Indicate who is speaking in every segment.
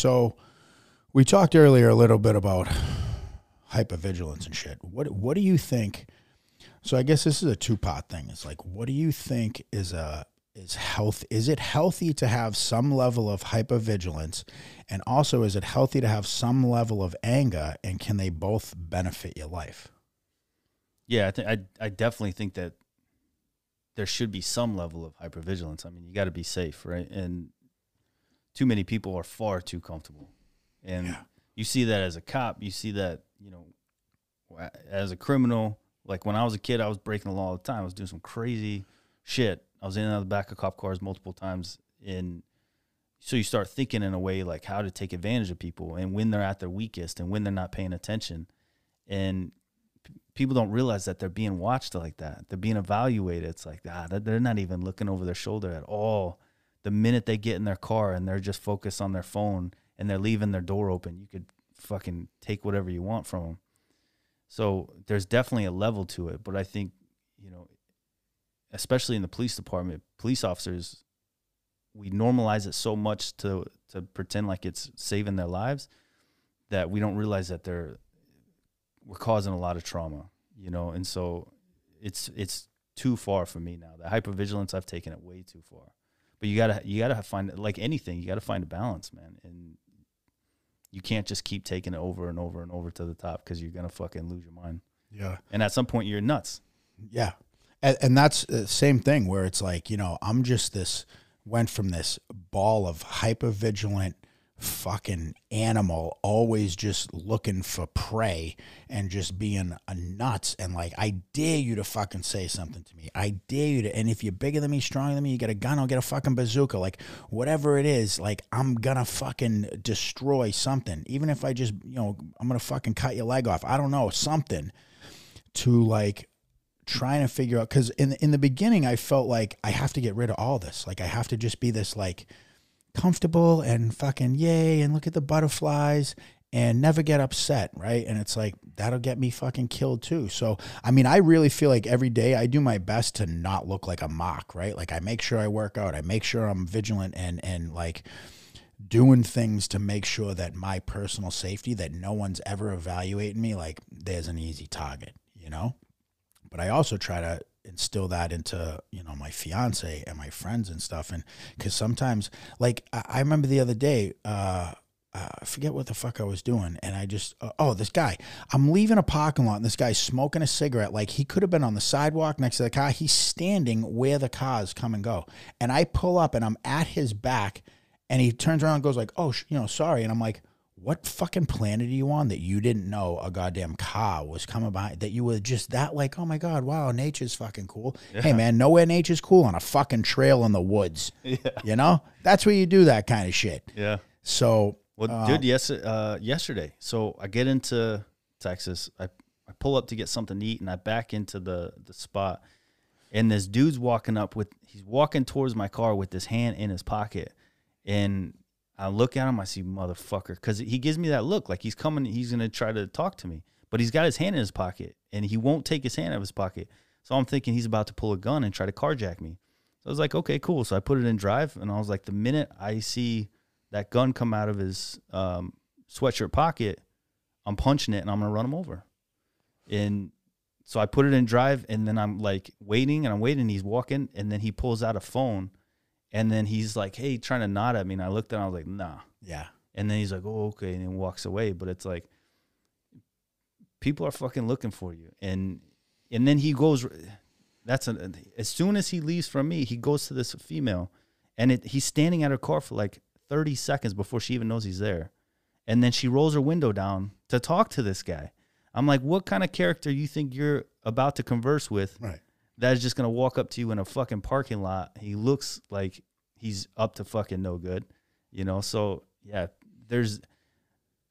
Speaker 1: So we talked earlier a little bit about hypervigilance and shit. What what do you think? So I guess this is a two part thing. It's like, what do you think is a is health? Is it healthy to have some level of hypervigilance, and also is it healthy to have some level of anger? And can they both benefit your life?
Speaker 2: Yeah, I think I I definitely think that there should be some level of hypervigilance. I mean, you got to be safe, right? And too many people are far too comfortable, and
Speaker 1: Yeah.
Speaker 2: you see that as a cop. You see that you know, as a criminal. Like when I was a kid, I was breaking the law all the time. I was doing some crazy shit. I was in and out of the back of cop cars multiple times. And so you start thinking in a way like how to take advantage of people and when they're at their weakest and when they're not paying attention. And people don't realize that they're being watched like that. They're being evaluated. It's like, ah, they're- they're not even looking over their shoulder at all. The minute they get in their car and they're just focused on their phone and they're leaving their door open, you could fucking take whatever you want from them. So there's definitely a level to it, but I think, you know, especially in the police department, police officers, we normalize it so much to to pretend like it's saving their lives that we don't realize that they're we're causing a lot of trauma, you know, and so it's it's too far for me now. The hypervigilance I've taken it way too far. But you gotta you gotta find like anything, you gotta find a balance, man. And you can't just keep taking it over and over and over to the top because you're gonna fucking lose your mind.
Speaker 1: Yeah.
Speaker 2: And at some point, you're nuts.
Speaker 1: Yeah. And, and that's the same thing where it's like, you know, I'm just this, went from this ball of hypervigilant fucking animal, always just looking for prey and just being a nuts. And like, I dare you to fucking say something to me. I dare you to. And if you're bigger than me, stronger than me, you get a gun, I'll get a fucking bazooka. Like, whatever it is, like, I'm gonna fucking destroy something. Even if I just, you know, I'm gonna fucking cut your leg off. I don't know, something to like trying to figure out because in in the beginning I felt like I have to get rid of all this. Like I have to just be this like comfortable and fucking yay and look at the butterflies and never get upset, right? And it's like that'll get me fucking killed too. So I mean, I really feel like every day I do my best to not look like a mock, right? Like I make sure I work out, I make sure I'm vigilant and and like doing things to make sure that my personal safety that no one's ever evaluating me like there's an easy target, you know? But I also try to instill that into you know my fiance and my friends and stuff and because sometimes like I, I remember the other day uh uh, I forget what the fuck I was doing, and I just uh, oh this guy. I'm leaving a parking lot, and this guy's smoking a cigarette. Like he could have been on the sidewalk next to the car. He's standing where the cars come and go, and I pull up, and I'm at his back, and he turns around and goes like, "Oh, you know, sorry," and I'm like, "What fucking planet are you on that you didn't know a goddamn car was coming by? That you were just that like, oh my god, wow, nature's fucking cool. Hey man, nowhere nature's cool on a fucking trail in the woods.
Speaker 2: Yeah.
Speaker 1: You know, that's where you do that kind of shit.
Speaker 2: Yeah.
Speaker 1: So
Speaker 2: Well, dude, yes, uh, yesterday. So I get into Texas. I, I pull up to get something to eat, and I back into the the spot, and this dude's walking up with. He's walking towards my car with his hand in his pocket, and I look at him. I see motherfucker because he gives me that look like he's coming. He's gonna try to talk to me, but he's got his hand in his pocket, and he won't take his hand out of his pocket. So I'm thinking he's about to pull a gun and try to carjack me. So I was like, okay, cool. So I put it in drive, and I was like, the minute I see that gun come out of his um, sweatshirt pocket, I'm punching it and I'm gonna run him over. And so I put it in drive, and then I'm like waiting and I'm waiting. And he's walking, and then he pulls out a phone, and then he's like, "Hey," trying to nod at me, and I looked at and I was like, "Nah."
Speaker 1: yeah,
Speaker 2: And then he's like, "Oh, okay," and then walks away. But it's like people are fucking looking for you, and and then he goes. That's a, as soon as he leaves from me, he goes to this female, and it, he's standing at her car for like thirty seconds before she even knows he's there, and then she rolls her window down to talk to this guy. I'm like, what kind of character you think you're about to converse with?
Speaker 1: right.
Speaker 2: That is just gonna walk up to you in a fucking parking lot. He looks like he's up to fucking no good, you know. So yeah, there's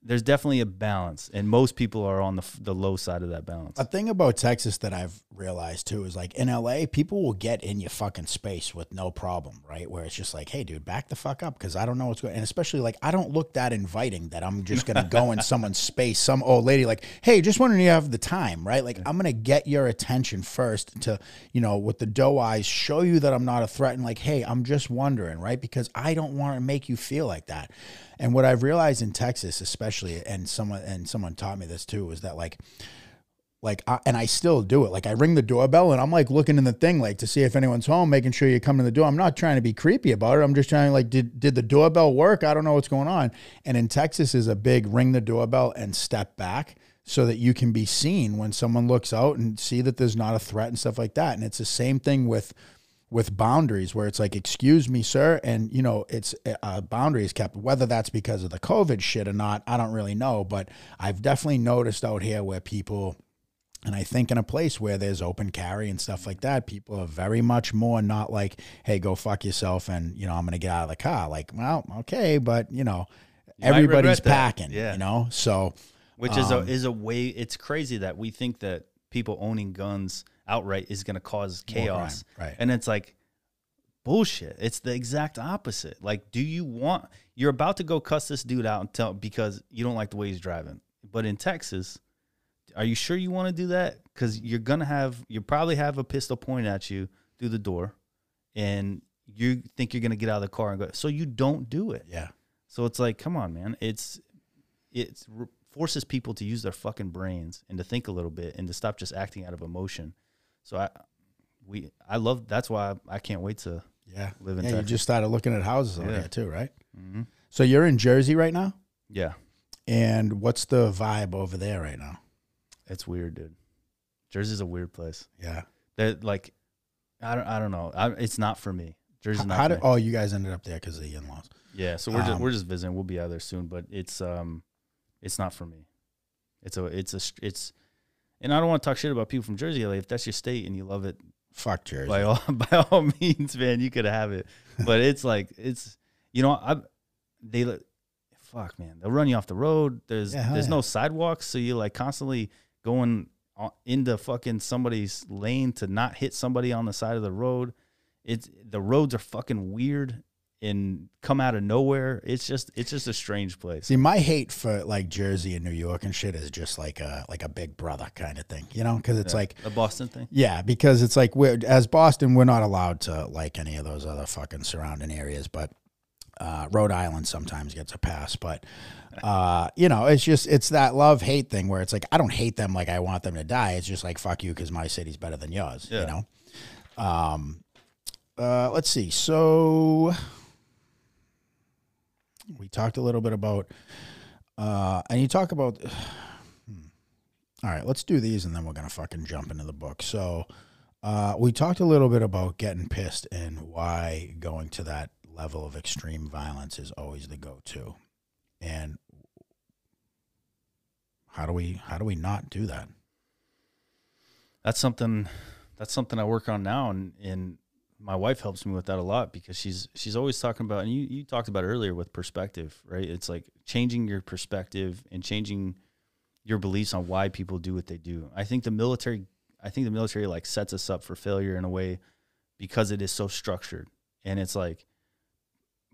Speaker 2: there's definitely a balance, and most people are on the the low side of that balance.
Speaker 1: A thing about Texas that I've realized too is like in LA, people will get in your fucking space with no problem, right? Where it's just like, hey, dude, back the fuck up because I don't know what's going. And especially like, I don't look that inviting that I'm just gonna go in someone's space. Some old lady like, hey, just wondering if you have the time, right? Like, I'm gonna get your attention first to, you know, with the doe eyes, show you that I'm not a threat, and like, hey, I'm just wondering, right? Because I don't want to make you feel like that. And what I've realized in Texas, especially, and someone and someone taught me this too, is that like, like, I, and I still do it. Like, I ring the doorbell and I'm like looking in the thing, like to see if anyone's home, making sure you come to the door. I'm not trying to be creepy about it. I'm just trying, like, did did the doorbell work? I don't know what's going on. And in Texas is a big ring the doorbell and step back so that you can be seen when someone looks out and see that there's not a threat and stuff like that. And it's the same thing with with boundaries where it's like excuse me sir and you know it's uh, boundaries kept whether that's because of the covid shit or not i don't really know but i've definitely noticed out here where people and I think in a place where there's open carry and stuff like that, people are very much more not like, hey, go fuck yourself and, you know, I'm going to get out of the car. Like, well, okay, but, you know,
Speaker 2: You
Speaker 1: everybody's packing,
Speaker 2: Yeah.
Speaker 1: you know? So,
Speaker 2: which is a
Speaker 1: Um,
Speaker 2: is a way. It's crazy that we think that people owning guns outright is going to cause chaos,
Speaker 1: crime, right.
Speaker 2: And it's like bullshit. It's the exact opposite. Like, do you want? You're about to go cuss this dude out and tell because you don't like the way he's driving. But in Texas, are you sure you want to do that? Because you're gonna have you probably have a pistol pointed at you through the door, and you think you're gonna get out of the car and go. So you don't do it.
Speaker 1: yeah.
Speaker 2: So it's like, come on, man. It's it forces people to use their fucking brains and to think a little bit and to stop just acting out of emotion. So I we I love that's why I, I can't wait to
Speaker 1: Yeah.
Speaker 2: live in
Speaker 1: yeah, you
Speaker 2: Texas.
Speaker 1: just started looking at houses over
Speaker 2: Yeah.
Speaker 1: here too, right?
Speaker 2: Mhm.
Speaker 1: So you're in Jersey right now?
Speaker 2: Yeah,
Speaker 1: And what's the vibe over there right now?
Speaker 2: it's weird, dude. Jersey's a weird place.
Speaker 1: Yeah.
Speaker 2: That like I don't I don't know. I, it's not for me. Jersey's
Speaker 1: How,
Speaker 2: not
Speaker 1: how
Speaker 2: for
Speaker 1: did,
Speaker 2: me.
Speaker 1: oh, you guys ended up there because of the in-laws.
Speaker 2: Yeah, so we're just
Speaker 1: Um,
Speaker 2: we're just visiting. We'll be out there soon, but it's um, it's not for me. It's a it's a it's, and I don't want to talk shit about people from Jersey. Like if that's your state and you love it,
Speaker 1: Fuck Jersey.
Speaker 2: by all by all means, man, you could have it. But it's like it's you know I they fuck man they'll run you off the road. There's
Speaker 1: Yeah,
Speaker 2: there's
Speaker 1: yeah.
Speaker 2: no sidewalks, so you're like constantly going into fucking somebody's lane to not hit somebody on the side of the road. It's the roads are fucking weird and come out of nowhere. It's just it's just a strange place.
Speaker 1: See, my hate for like Jersey and New York and shit is just like a like a big brother kind of thing, you know? Because it's
Speaker 2: Yeah.
Speaker 1: like,
Speaker 2: a Boston thing.
Speaker 1: yeah, because it's like we're as Boston, we're not allowed to like any of those other fucking surrounding areas, but uh, Rhode Island sometimes gets a pass. But uh, you know, it's just it's that love hate thing where it's like I don't hate them like I want them to die. It's just like fuck you because my city's better than yours. You know. Um, uh, let's see. So we talked a little bit about, uh, and you talk about. hmm. All right, let's do these, and then we're gonna fucking jump into the book. So, uh, we talked a little bit about getting pissed and why going to that level of extreme violence is always the go-to, and how do we how do we not do that?
Speaker 2: that's something that's something I work on now and and my wife helps me with that a lot because she's she's always talking about and you you talked about earlier with perspective, right? It's like changing your perspective and changing your beliefs on why people do what they do. I think the military I think the military like sets us up for failure in a way because it is so structured. And it's like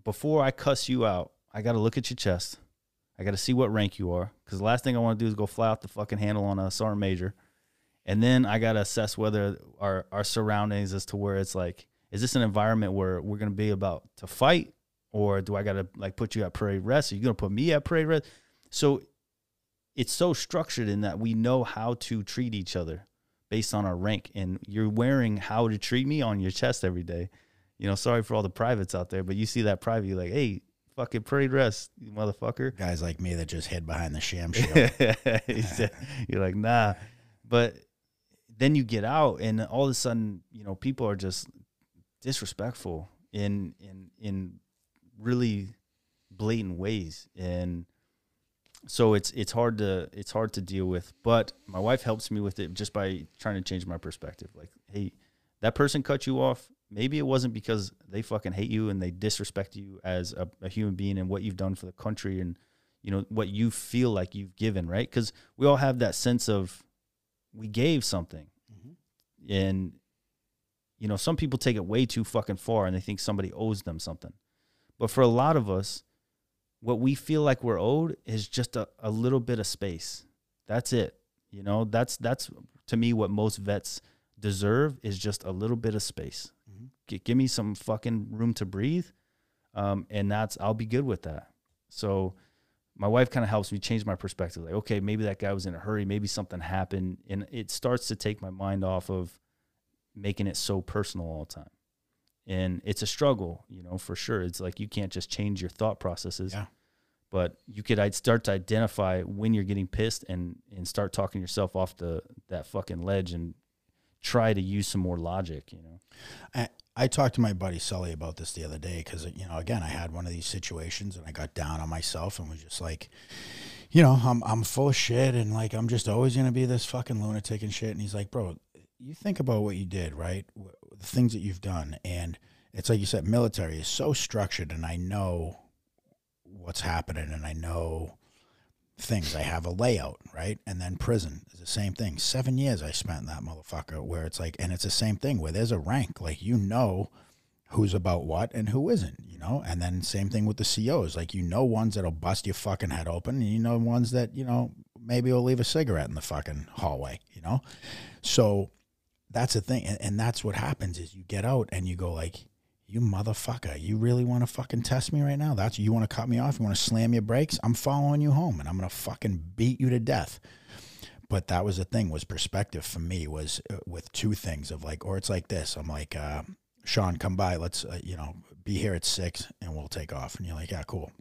Speaker 2: before I cuss you out, I got to look at your chest. I got to see what rank you are cuz the last thing I want to do is go fly off the fucking handle on a sergeant major and then I gotta assess whether our our surroundings as to where it's like, is this an environment where we're gonna be about to fight, or do I gotta like put you at parade rest? Are you gonna put me at parade rest? So it's so structured in that we know how to treat each other based on our rank, and you're wearing how to treat me on your chest every day. You know, sorry for all the privates out there, but you see that private, you're like, hey, fucking parade rest, you motherfucker.
Speaker 1: Guys like me that just hid behind the sham shield.
Speaker 2: You're like, nah. But then you get out and all of a sudden, you know, people are just disrespectful in in in really blatant ways. And so it's it's hard to it's hard to deal with. But my wife helps me with it just by trying to change my perspective. Like, hey, that person cut you off. Maybe it wasn't because they fucking hate you and they disrespect you as a, a human being and what you've done for the country and you know what you feel like you've given, right? Because we all have that sense of we gave something, mm-hmm. and you know some people take it way too fucking far and they think somebody owes them something. But for a lot of us, what we feel like we're owed is just a, a little bit of space. That's it. You know, that's that's to me what most vets deserve is just a little bit of space.
Speaker 1: Mhm.
Speaker 2: Gi- give me some fucking room to breathe, um, and that's I'll be good with that. So my wife kind of helps me change my perspective. Like, okay, maybe that guy was in a hurry. Maybe something happened. And it starts to take my mind off of making it so personal all the time. And it's a struggle, you know, for sure. It's like you can't just change your thought processes.
Speaker 1: Yeah.
Speaker 2: But you could I'd start to identify when you're getting pissed and and start talking yourself off the that fucking ledge and try to use some more logic, you know.
Speaker 1: I, I talked to my buddy Sully about this the other day because you know again I had one of these situations and I got down on myself and was just like, you know I'm I'm full of shit and like I'm just always gonna be this fucking lunatic and shit and he's like bro you think about what you did right the things that you've done and it's like you said military is so structured and I know what's happening and I know things. I have a layout, right? And then prison is the same thing. Seven years I spent in that motherfucker where it's like, and it's the same thing where there's a rank. Like, you know who's about what and who isn't, you know? And then same thing with the COs. Like, you know ones that'll bust your fucking head open, and you know ones that, you know, maybe will leave a cigarette in the fucking hallway, you know? So that's the thing. And, and that's what happens is you get out and you go like, you motherfucker, you really want to fucking test me right now? That's you want to cut me off? You want to slam your brakes? I'm following you home and I'm to fucking beat you to death. But that was the thing was perspective for me was uh, with two things of like, or it's like this. I'm like, uh, Sean, come by. Let's, uh, you know, be here at six and we'll take off. And you're like, yeah, cool.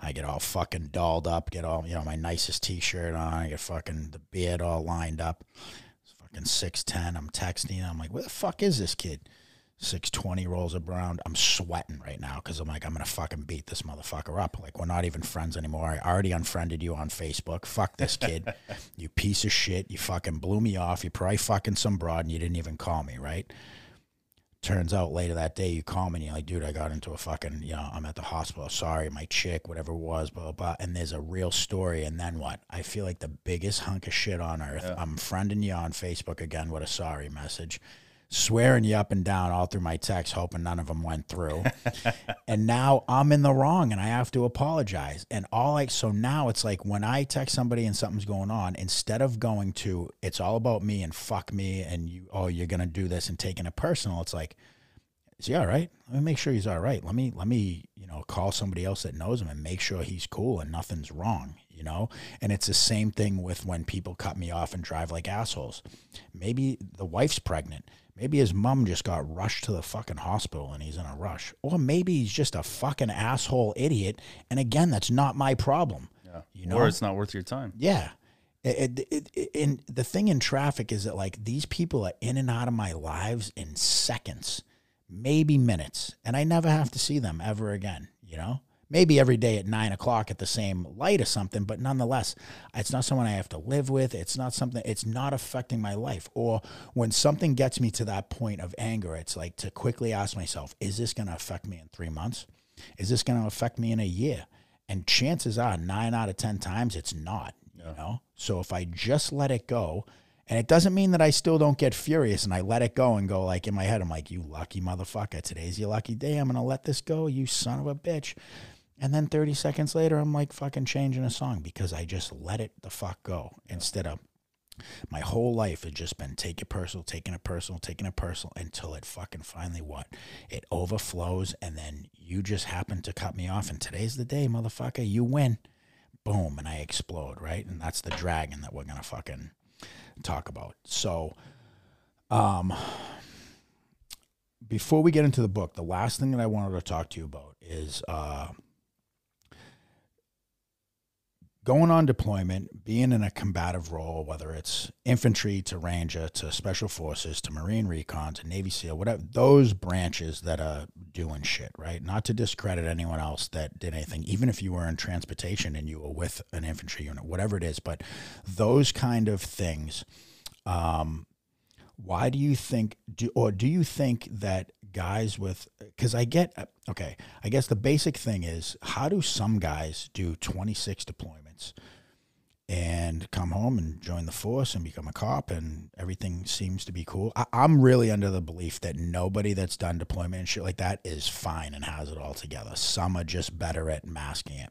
Speaker 1: I get all fucking dolled up, get all, you know, my nicest t shirt on. I get fucking the beard all lined up. Fucking 6'10. I'm texting. I'm like, where the fuck is this kid? 620 rolls around. I'm sweating right now because I'm like, I'm going to fucking beat this motherfucker up. Like, we're not even friends anymore. I already unfriended you on Facebook. Fuck this kid. you piece of shit. You fucking blew me off. You probably fucking some broad and you didn't even call me, right? Turns out later that day, you call me and you're like, dude, I got into a fucking, you know, I'm at the hospital. Sorry, my chick, whatever it was, blah, blah, blah. And there's a real story. And then what? I feel like the biggest hunk of shit on earth.
Speaker 2: Yeah.
Speaker 1: I'm friending you on Facebook again with a sorry message swearing you up and down all through my text, hoping none of them went through. and now I'm in the wrong and I have to apologize. And all like, so now it's like when I text somebody and something's going on, instead of going to, it's all about me and fuck me and you, oh, you're going to do this and taking it personal, it's like, is he all right? Let me make sure he's all right. Let me, let me, you know, call somebody else that knows him and make sure he's cool and nothing's wrong, you know? And it's the same thing with when people cut me off and drive like assholes. Maybe the wife's pregnant Maybe his mom just got rushed to the fucking hospital and he's in a rush. Or maybe he's just a fucking asshole idiot. And again, that's not my problem.
Speaker 2: Yeah.
Speaker 1: You know?
Speaker 2: Or it's not worth your time.
Speaker 1: Yeah. It, it, it, and the thing in traffic is that like these people are in and out of my lives in seconds, maybe minutes, and I never have to see them ever again. You know, maybe every day at nine o'clock at the same light or something, but nonetheless, it's not someone I have to live with. It's not something, it's not affecting my life. Or when something gets me to that point of anger, it's like to quickly ask myself, is this going to affect me in three months? Is this going to affect me in a year? And chances are, nine out of 10 times, it's not, you know? So if I just let it go, and it doesn't mean that I still don't get furious and I let it go and go like in my head, I'm like, you lucky motherfucker. Today's your lucky day. I'm going to let this go, you son of a bitch. And then 30 seconds later, I'm like fucking changing a song because I just let it the fuck go instead of my whole life had just been take it personal, taking it personal, taking it personal until it fucking finally what? It overflows and then you just happen to cut me off and today's the day, motherfucker. You win. Boom, and I explode, right? And that's the dragon that we're gonna fucking talk about. So um before we get into the book, the last thing that I wanted to talk to you about is uh going on deployment, being in a combative role, whether it's infantry to ranger to special forces to marine recon to navy seal, whatever those branches that are doing shit, right? Not to discredit anyone else that did anything, even if you were in transportation and you were with an infantry unit, whatever it is, but those kind of things. Um, why do you think do or do you think that guys with because i get okay i guess the basic thing is how do some guys do 26 deployments and come home and join the force and become a cop and everything seems to be cool I, i'm really under the belief that nobody that's done deployment and shit like that is fine and has it all together some are just better at masking it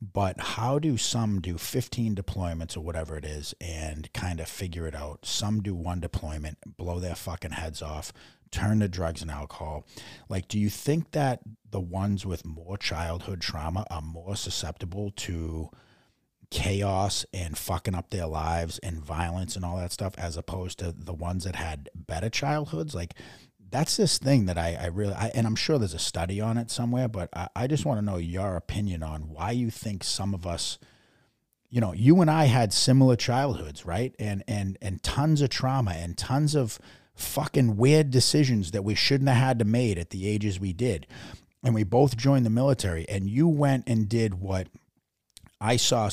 Speaker 1: but how do some do 15 deployments or whatever it is and kind of figure it out? Some do one deployment, blow their fucking heads off, turn to drugs and alcohol. Like, do you think that the ones with more childhood trauma are more susceptible to chaos and fucking up their lives and violence and all that stuff as opposed to the ones that had better childhoods? Like, that's this thing that I, I really, I, and I'm sure there's a study on it somewhere, but I, I just want to know your opinion on why you think some of us, you know, you and I had similar childhoods, right? And and and tons of trauma and tons of fucking weird decisions that we shouldn't have had to made at the ages we did. And we both joined the military and you went and did what I saw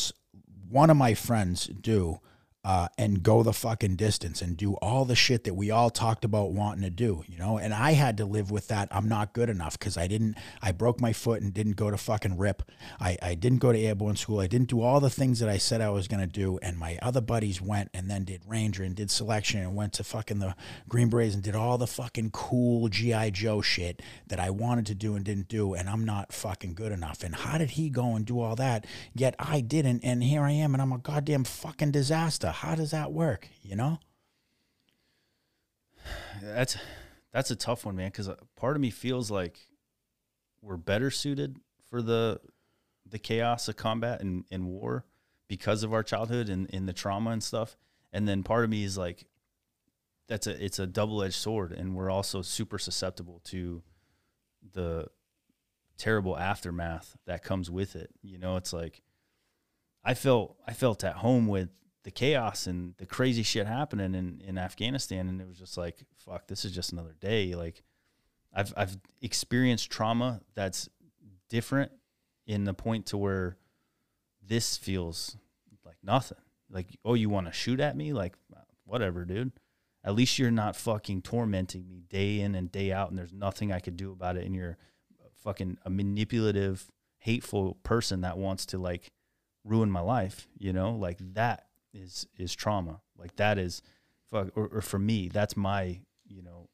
Speaker 1: one of my friends do uh, and go the fucking distance and do all the shit that we all talked about wanting to do, you know? And I had to live with that. I'm not good enough because I didn't, I broke my foot and didn't go to fucking RIP. I, I didn't go to airborne school. I didn't do all the things that I said I was going to do. And my other buddies went and then did Ranger and did selection and went to fucking the Green Berets and did all the fucking cool G.I. Joe shit that I wanted to do and didn't do. And I'm not fucking good enough. And how did he go and do all that? Yet I didn't. And here I am and I'm a goddamn fucking disaster how does that work? You know?
Speaker 2: That's that's a tough one, man. Because uh, part of me feels like we're better suited for the the chaos of combat and, and war because of our childhood and, and the trauma and stuff. And then part of me is like, that's a it's a double edged sword, and we're also super susceptible to the terrible aftermath that comes with it. You know, it's like I felt I felt at home with the chaos and the crazy shit happening in, in Afghanistan. And it was just like, fuck, this is just another day. Like I've, I've experienced trauma that's different in the point to where this feels like nothing. Like, oh, you want to shoot at me? Like, whatever, dude. At least you're not fucking tormenting me day in and day out, and there's nothing I could do about it. And you're fucking a manipulative, hateful person that wants to like ruin my life. You know, like that is is trauma. Like that is, fuck, or, or for me, that's my you know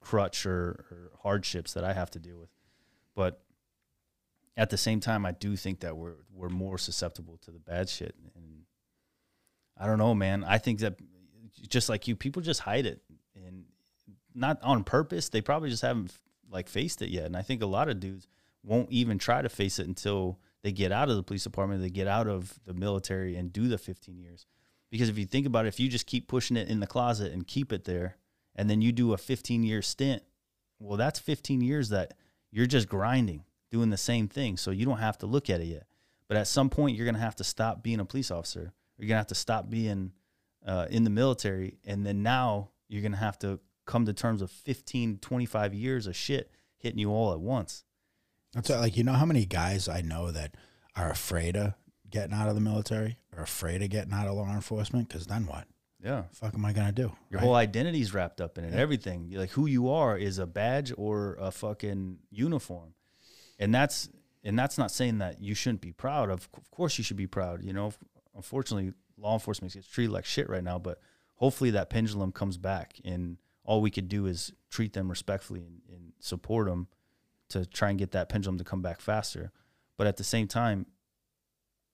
Speaker 2: crutch or, or hardships that I have to deal with. But at the same time, I do think that we're we're more susceptible to the bad shit, and I don't know, man. I think that just like you, people just hide it, and not on purpose. They probably just haven't like faced it yet, and I think a lot of dudes won't even try to face it until they get out of the police department, they get out of the military and do the 15 years. Because if you think about it, if you just keep pushing it in the closet and keep it there, and then you do a 15 year stint, well, that's 15 years that you're just grinding, doing the same thing. So you don't have to look at it yet. But at some point, you're going to have to stop being a police officer. You're going to have to stop being uh, in the military. And then now you're going to have to come to terms of 15, 25 years of shit hitting you all at once.
Speaker 1: That's like you know how many guys I know that are afraid of getting out of the military or afraid of getting out of law enforcement because then what?
Speaker 2: Yeah,
Speaker 1: fuck am I gonna do?
Speaker 2: Your right? whole identity's wrapped up in it. Yeah. Everything, like who you are, is a badge or a fucking uniform, and that's and that's not saying that you shouldn't be proud of. Of course, you should be proud. You know, unfortunately, law enforcement gets treated like shit right now, but hopefully that pendulum comes back, and all we could do is treat them respectfully and, and support them to try and get that pendulum to come back faster. But at the same time,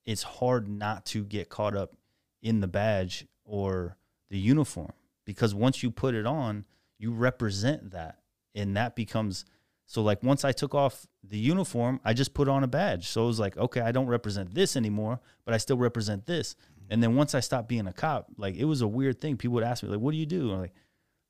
Speaker 2: it's hard not to get caught up in the badge or the uniform because once you put it on, you represent that. And that becomes so like once I took off the uniform, I just put on a badge. So it was like, okay, I don't represent this anymore, but I still represent this. Mm-hmm. And then once I stopped being a cop, like it was a weird thing. People would ask me, like, what do you do? I'm like,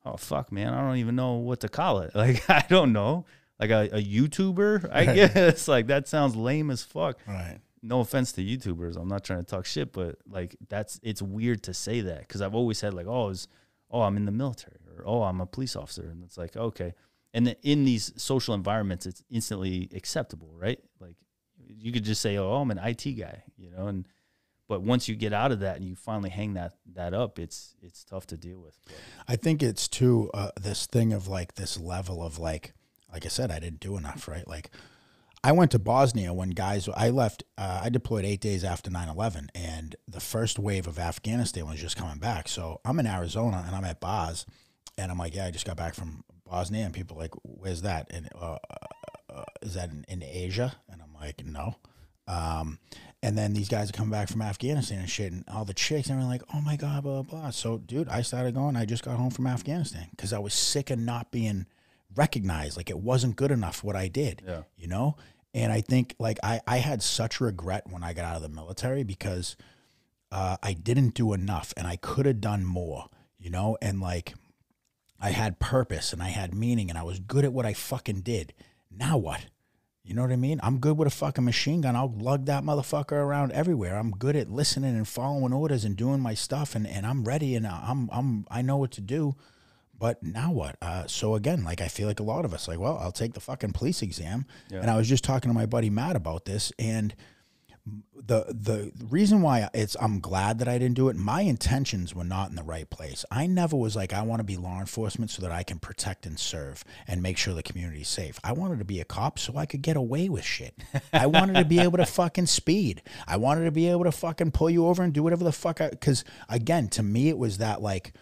Speaker 2: oh fuck, man, I don't even know what to call it. Like I don't know like a, a YouTuber, I guess. like that sounds lame as fuck.
Speaker 1: Right.
Speaker 2: No offense to YouTubers. I'm not trying to talk shit, but like that's it's weird to say that because I've always said like, oh, it's, oh, I'm in the military or oh, I'm a police officer, and it's like okay. And in these social environments, it's instantly acceptable, right? Like you could just say, oh, I'm an IT guy, you know, and but once you get out of that and you finally hang that that up, it's it's tough to deal with. But.
Speaker 1: I think it's too uh, this thing of like this level of like like I said, I didn't do enough, right? Like I went to Bosnia when guys, I left, uh, I deployed eight days after 9 11, and the first wave of Afghanistan was just coming back. So I'm in Arizona and I'm at Boz, and I'm like, yeah, I just got back from Bosnia. And people like, where's that? And uh, uh, is that in, in, Asia? And I'm like, no. Um, And then these guys are coming back from Afghanistan and shit, and all the chicks and they're like, "Oh my god, blah blah." blah. So, dude, I started going. I just got home from Afghanistan because I was sick of not being recognized. Like it wasn't good enough what I did.
Speaker 2: Yeah.
Speaker 1: You know. And I think like I I had such regret when I got out of the military because uh, I didn't do enough and I could have done more. You know, and like I had purpose and I had meaning and I was good at what I fucking did. Now what? You know what I mean? I'm good with a fucking machine gun. I'll lug that motherfucker around everywhere. I'm good at listening and following orders and doing my stuff and, and I'm ready and I'm I'm I know what to do. But now what? Uh, so again, like I feel like a lot of us, like, well, I'll take the fucking police exam.
Speaker 2: Yeah.
Speaker 1: And I was just talking to my buddy Matt about this, and the the reason why it's I'm glad that I didn't do it. My intentions were not in the right place. I never was like I want to be law enforcement so that I can protect and serve and make sure the community's safe. I wanted to be a cop so I could get away with shit. I wanted to be able to fucking speed. I wanted to be able to fucking pull you over and do whatever the fuck I cuz again, to me it was that like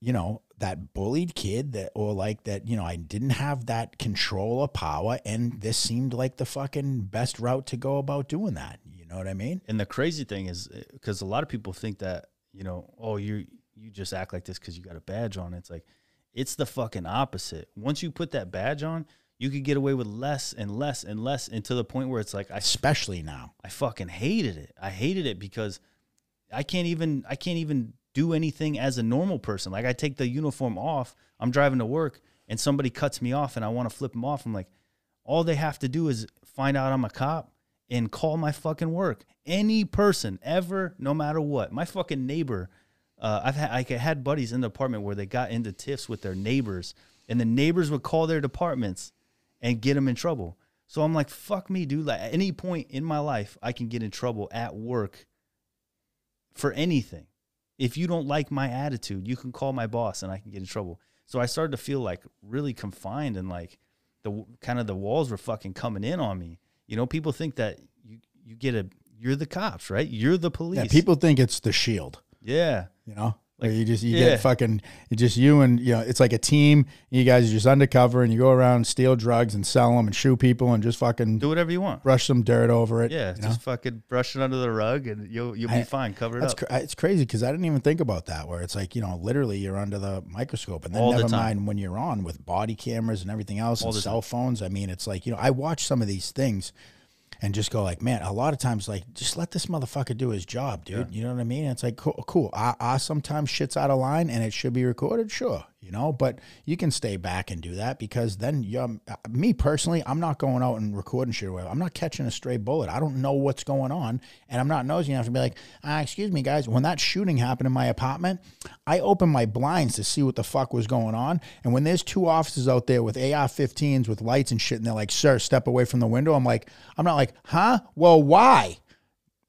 Speaker 1: you know, that bullied kid that, or like that, you know, I didn't have that control or power. And this seemed like the fucking best route to go about doing that. You know what I mean?
Speaker 2: And the crazy thing is, eh, because a lot of people think that you know, oh, you you just act like this because you got a badge on. It's like, it's the fucking opposite. Once you put that badge on, you could get away with less and less and less, and to the point where it's like, I
Speaker 1: Especially now.
Speaker 2: I fucking hated it. I hated it because I can't even I can't even do anything as a normal person. Like I take the uniform off, I'm driving to work, and somebody cuts me off, and I want to flip them off. I'm like, all they have to do is find out I'm a cop and call my fucking work. Any person ever, no matter what. My fucking neighbor. Uh, I've had I had buddies in the apartment where they got into tiffs with their neighbors, and the neighbors would call their departments and get them in trouble. So I'm like, fuck me, dude. Like at any point in my life, I can get in trouble at work for anything. If you don't like my attitude, you can call my boss and I can get in trouble. So I started to feel like really confined and like the kind of the walls were fucking coming in on me. You know, people think that you you get a you're the cops, right? You're the police.
Speaker 1: Yeah, people think it's the shield,
Speaker 2: Yeah.
Speaker 1: you know? Like you just you
Speaker 2: yeah.
Speaker 1: get fucking it's just you and you know it's like a team. You guys are just undercover and you go around steal drugs and sell them and shoot people and just fucking
Speaker 2: Do whatever you want.
Speaker 1: brush some dirt over it.
Speaker 2: Yeah,
Speaker 1: you know?
Speaker 2: just fucking brush it under the rug and you'll you'll be
Speaker 1: I-
Speaker 2: fine. Cover it up.
Speaker 1: cra- it's crazy because I didn't even think about that. Where it's like you know, literally you're under the microscope, and then
Speaker 2: All
Speaker 1: never
Speaker 2: time.
Speaker 1: mind when you're on with body cameras and everything else
Speaker 2: All
Speaker 1: and
Speaker 2: the
Speaker 1: cell phones. I mean, it's like you know, I watch some of these things and just go like, man, a lot of times like just let this motherfucker do his job, dude. You know what I mean? It's like cool, cool. I, I sometimes shit's out of line and it should be recorded, sure, you know, but you can stay back and do that because then you, me personally, I'm not going out and recording shit. whatever. I'm not catching a stray bullet. I don't know what's going on, and I'm not nosy enough to be like, ah, excuse me, guys. When that shooting happened in my apartment, I opened my blinds to see what the fuck was going on, and when there's two officers out there with AR-15s with lights and shit, and they're like, "Sir, step away from the window," I'm like, I'm not like, huh? Well, why?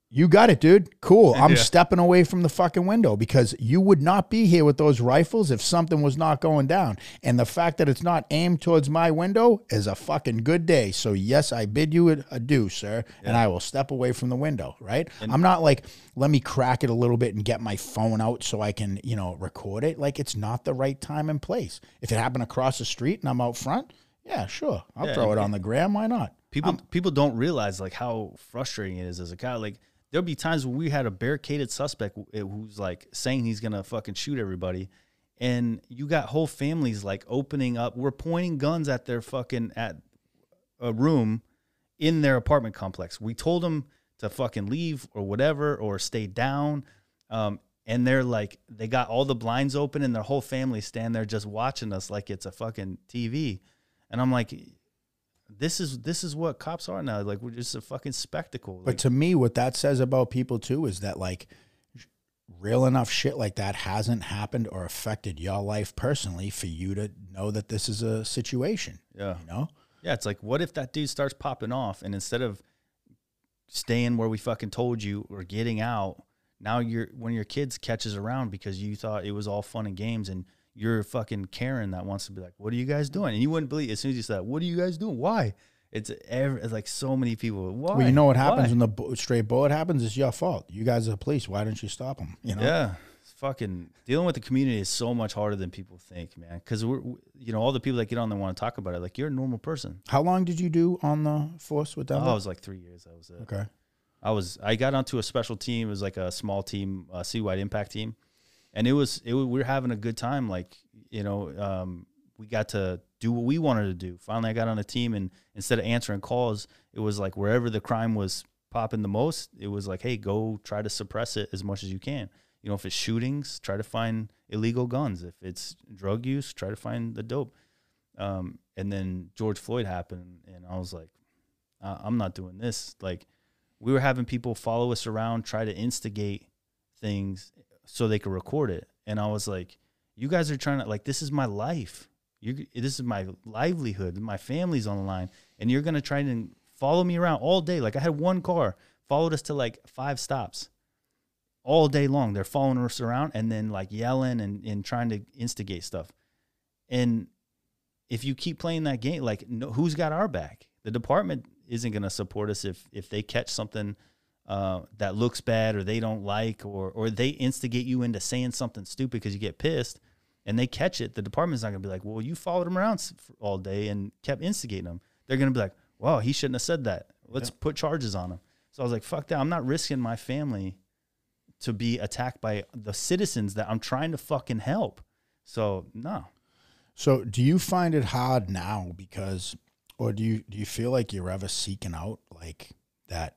Speaker 1: You got it, dude. Cool. I'm
Speaker 2: Yeah.
Speaker 1: stepping away from the fucking window because you would not be here with those rifles if something was not going down. And the fact that it's not aimed towards my window is a fucking good day. So, yes, I bid you adieu, sir, and I will step away from the window, right? I'm not like, let me crack it a little bit and get my phone out so I can, you know, record it. Like, it's not the right time and place. If it happened across the street and I'm out front, yeah, sure. I'll
Speaker 2: Yeah,
Speaker 1: throw it
Speaker 2: and-
Speaker 1: on the gram. Why not?
Speaker 2: People people don't realize like how frustrating it is as a guy. Like there'll be times when we had a barricaded suspect wh- who's like saying he's gonna fucking shoot everybody, and you got whole families like opening up. We're pointing guns at their fucking at a room in their apartment complex. We told them to fucking leave or whatever or stay down. Um, and they're like, they got all the blinds open and their whole family stand there just watching us like it's a fucking TV. And I'm like, this is this is what cops are now. Like we're just a fucking spectacle.
Speaker 1: But
Speaker 2: Like,
Speaker 1: to me, what that says about people too is that like real enough shit like that hasn't happened or affected your life personally for you to know that this is a situation.
Speaker 2: yeah,
Speaker 1: You know?
Speaker 2: yeah. It's like, what if that dude starts popping off and instead of staying where we fucking told you or getting out, now you're one of your kids catches around because you thought it was all fun and games and you're a fucking Karen that wants to be like, what are you guys doing? And you wouldn't believe as soon as you said, what are you guys doing? Why? It's, every, it's like so many people. Why?
Speaker 1: Well, you know what happens
Speaker 2: Why?
Speaker 1: when the bu- stray bullet happens? It's your fault. You guys are the police. Why didn't you stop them? You know?
Speaker 2: Yeah, it's fucking dealing with the community is so much harder than people think, man. Because we're, we- you know, all the people that get on there want to talk about it. Like you're a normal person.
Speaker 1: How long did you do on the force with
Speaker 2: Oh. I was like three years. I was. Uh,
Speaker 1: okay.
Speaker 2: I was I got onto a special team. It was like a small team, uh, C-wide impact team, and it was it. We were having a good time. Like you know, um, we got to do what we wanted to do. Finally, I got on a team, and instead of answering calls, it was like wherever the crime was popping the most, it was like, hey, go try to suppress it as much as you can. You know, if it's shootings, try to find illegal guns. If it's drug use, try to find the dope. Um, and then George Floyd happened, and I was like, I'm not doing this. Like, we were having people follow us around, try to instigate things so they could record it. And I was like, you guys are trying to, like, this is my life. You, this is my livelihood. My family's on the line. And you're to try to follow me around all day. Like, I had one car, followed us to like five stops all day long. They're following us around and then like yelling and, and trying to instigate stuff. And if you keep playing that game, like, no, who's got our back? The department isn't going to support us if if they catch something uh, that looks bad or they don't like or or they instigate you into saying something stupid because you get pissed and they catch it. The department's not going to be like, well, you followed him around all day and kept instigating him. They're going to be like, wow, he shouldn't have said that. Let's yeah. put charges on him. So I was like, fuck that. I'm not risking my family to be attacked by the citizens that I'm trying to fucking help. So no.
Speaker 1: So do you find it hard now because or do you do you feel like you're ever seeking out like that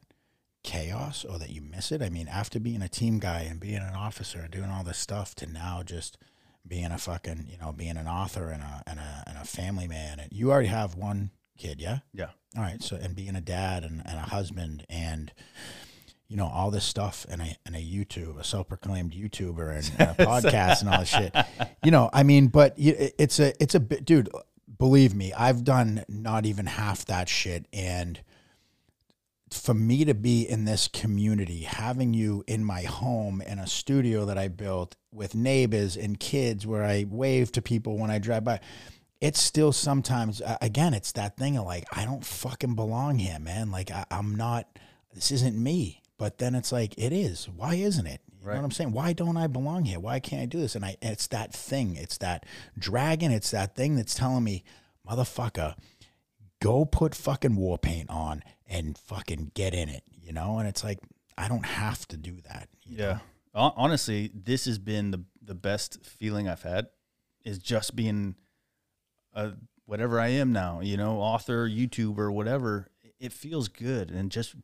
Speaker 1: chaos or that you miss it? I mean, after being a team guy and being an officer and doing all this stuff to now just being a fucking, you know, being an author and a and a and a family man and you already have one kid, yeah?
Speaker 2: Yeah.
Speaker 1: All right. So and being a dad and, and a husband and you know all this stuff and a and a YouTube, a self-proclaimed YouTuber and, and a podcast and all this shit. You know, I mean, but it's a it's a bit, dude believe me, I've done not even half that shit. And for me to be in this community, having you in my home in a studio that I built with neighbors and kids where I wave to people when I drive by, it's still sometimes, again, it's that thing of like, I don't fucking belong here, man. Like, I, I'm not, this isn't me. But then it's like, it is. Why isn't it? You right. know what I'm saying? Why don't I belong here? Why can't I do this? And I it's that thing. It's that dragon. It's that thing that's telling me, motherfucker, go put fucking war paint on and fucking get in it. You know? And it's like, I don't have to do that.
Speaker 2: yeah. Know? Honestly, this has been the the best feeling I've had is just being a whatever I am now, you know, author, YouTuber, whatever. It feels good and just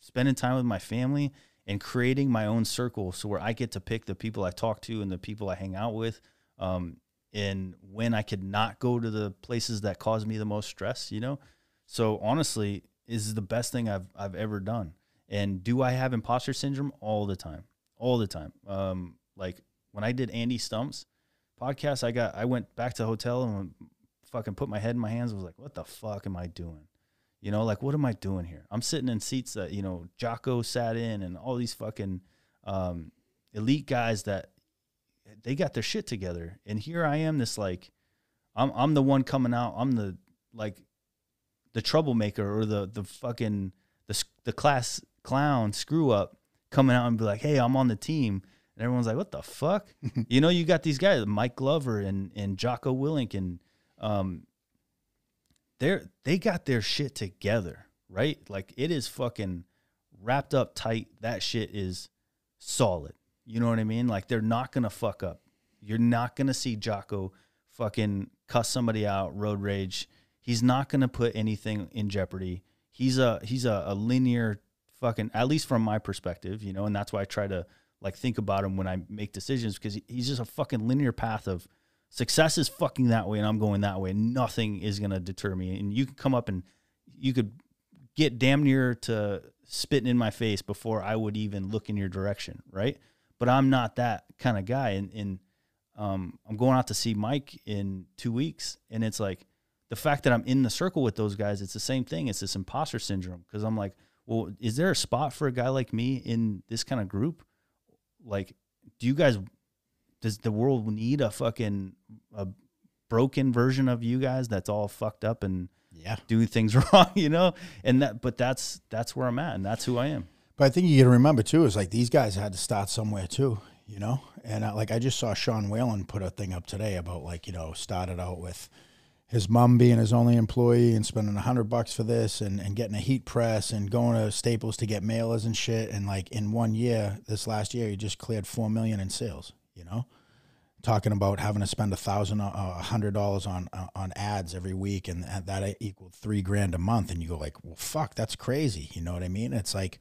Speaker 2: spending time with my family and creating my own circle so where I get to pick the people I talk to and the people I hang out with. Um, and when I could not go to the places that cause me the most stress, you know? So honestly, is the best thing I've I've ever done. And do I have imposter syndrome all the time? All the time. Um, like when I did Andy Stumpf's podcast, I got I went back to the hotel and fucking put my head in my hands. Was like, what the fuck am I doing? You know, like what am I doing here? I'm sitting in seats that you know Jocko sat in, and all these fucking um, elite guys that they got their shit together, and here I am, this like, I'm I'm the one coming out. I'm the like, the troublemaker or the the fucking the the class clown screw up coming out and be like, hey, I'm on the team. And everyone's like, what the fuck? you know, you got these guys, Mike Glover and, and Jocko Willink and um, they're they got their shit together, right? Like it is fucking wrapped up tight. That shit is solid. You know what I mean? Like they're not gonna fuck up. You're not gonna see Jocko fucking cuss somebody out, road rage. He's not gonna put anything in jeopardy. He's a he's a, a linear fucking at least from my perspective, you know, and that's why I try to like think about him when I make decisions because he's just a fucking linear path of Success is fucking that way, and I'm going that way. Nothing is gonna deter me. And you could come up and you could get damn near to spitting in my face before I would even look in your direction, right? But I'm not that kind of guy. And, and um, I'm going out to see Mike in two weeks, and it's like the fact that I'm in the circle with those guys. It's the same thing. It's this imposter syndrome because I'm like, well, is there a spot for a guy like me in this kind of group? Like, do you guys does the world need a fucking a broken version of you guys that's all fucked up and
Speaker 1: yeah
Speaker 2: doing things wrong you know and that but that's that's where i'm at and that's who i am
Speaker 1: but i think you got to remember too is like these guys had to start somewhere too you know and uh, like i just saw sean whalen put a thing up today about like you know started out with his mom being his only employee and spending a hundred bucks for this and, and getting a heat press and going to Staples to get mailers and shit. And like in one year, this last year, he just cleared four million in sales. You know, talking about having to spend a thousand, uh, a hundred dollars on uh, on ads every week, and that equaled three grand a month. And you go like, well, fuck, that's crazy. You know what I mean? It's like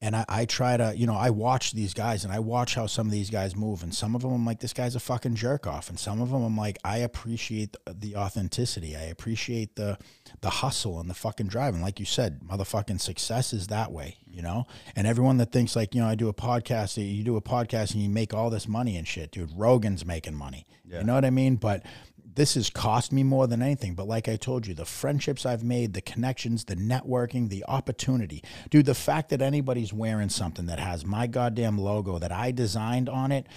Speaker 1: and I, I, try to, you know, I watch these guys and I watch how some of these guys move. And some of them, I'm like, this guy's a fucking jerk off. And some of them, I'm like, I appreciate the, the authenticity. I appreciate the the hustle and the fucking drive. And like you said, motherfucking success is that way, you know? And everyone that thinks, like, you know, I do a podcast, you do a podcast and you make all this money and shit, dude, Rogan's making money. Yeah. You know what I mean? But this has cost me more than anything. But like I told you, the friendships I've made, the connections, the networking, the opportunity. Dude, the fact that anybody's wearing something that has my goddamn logo that I designed on it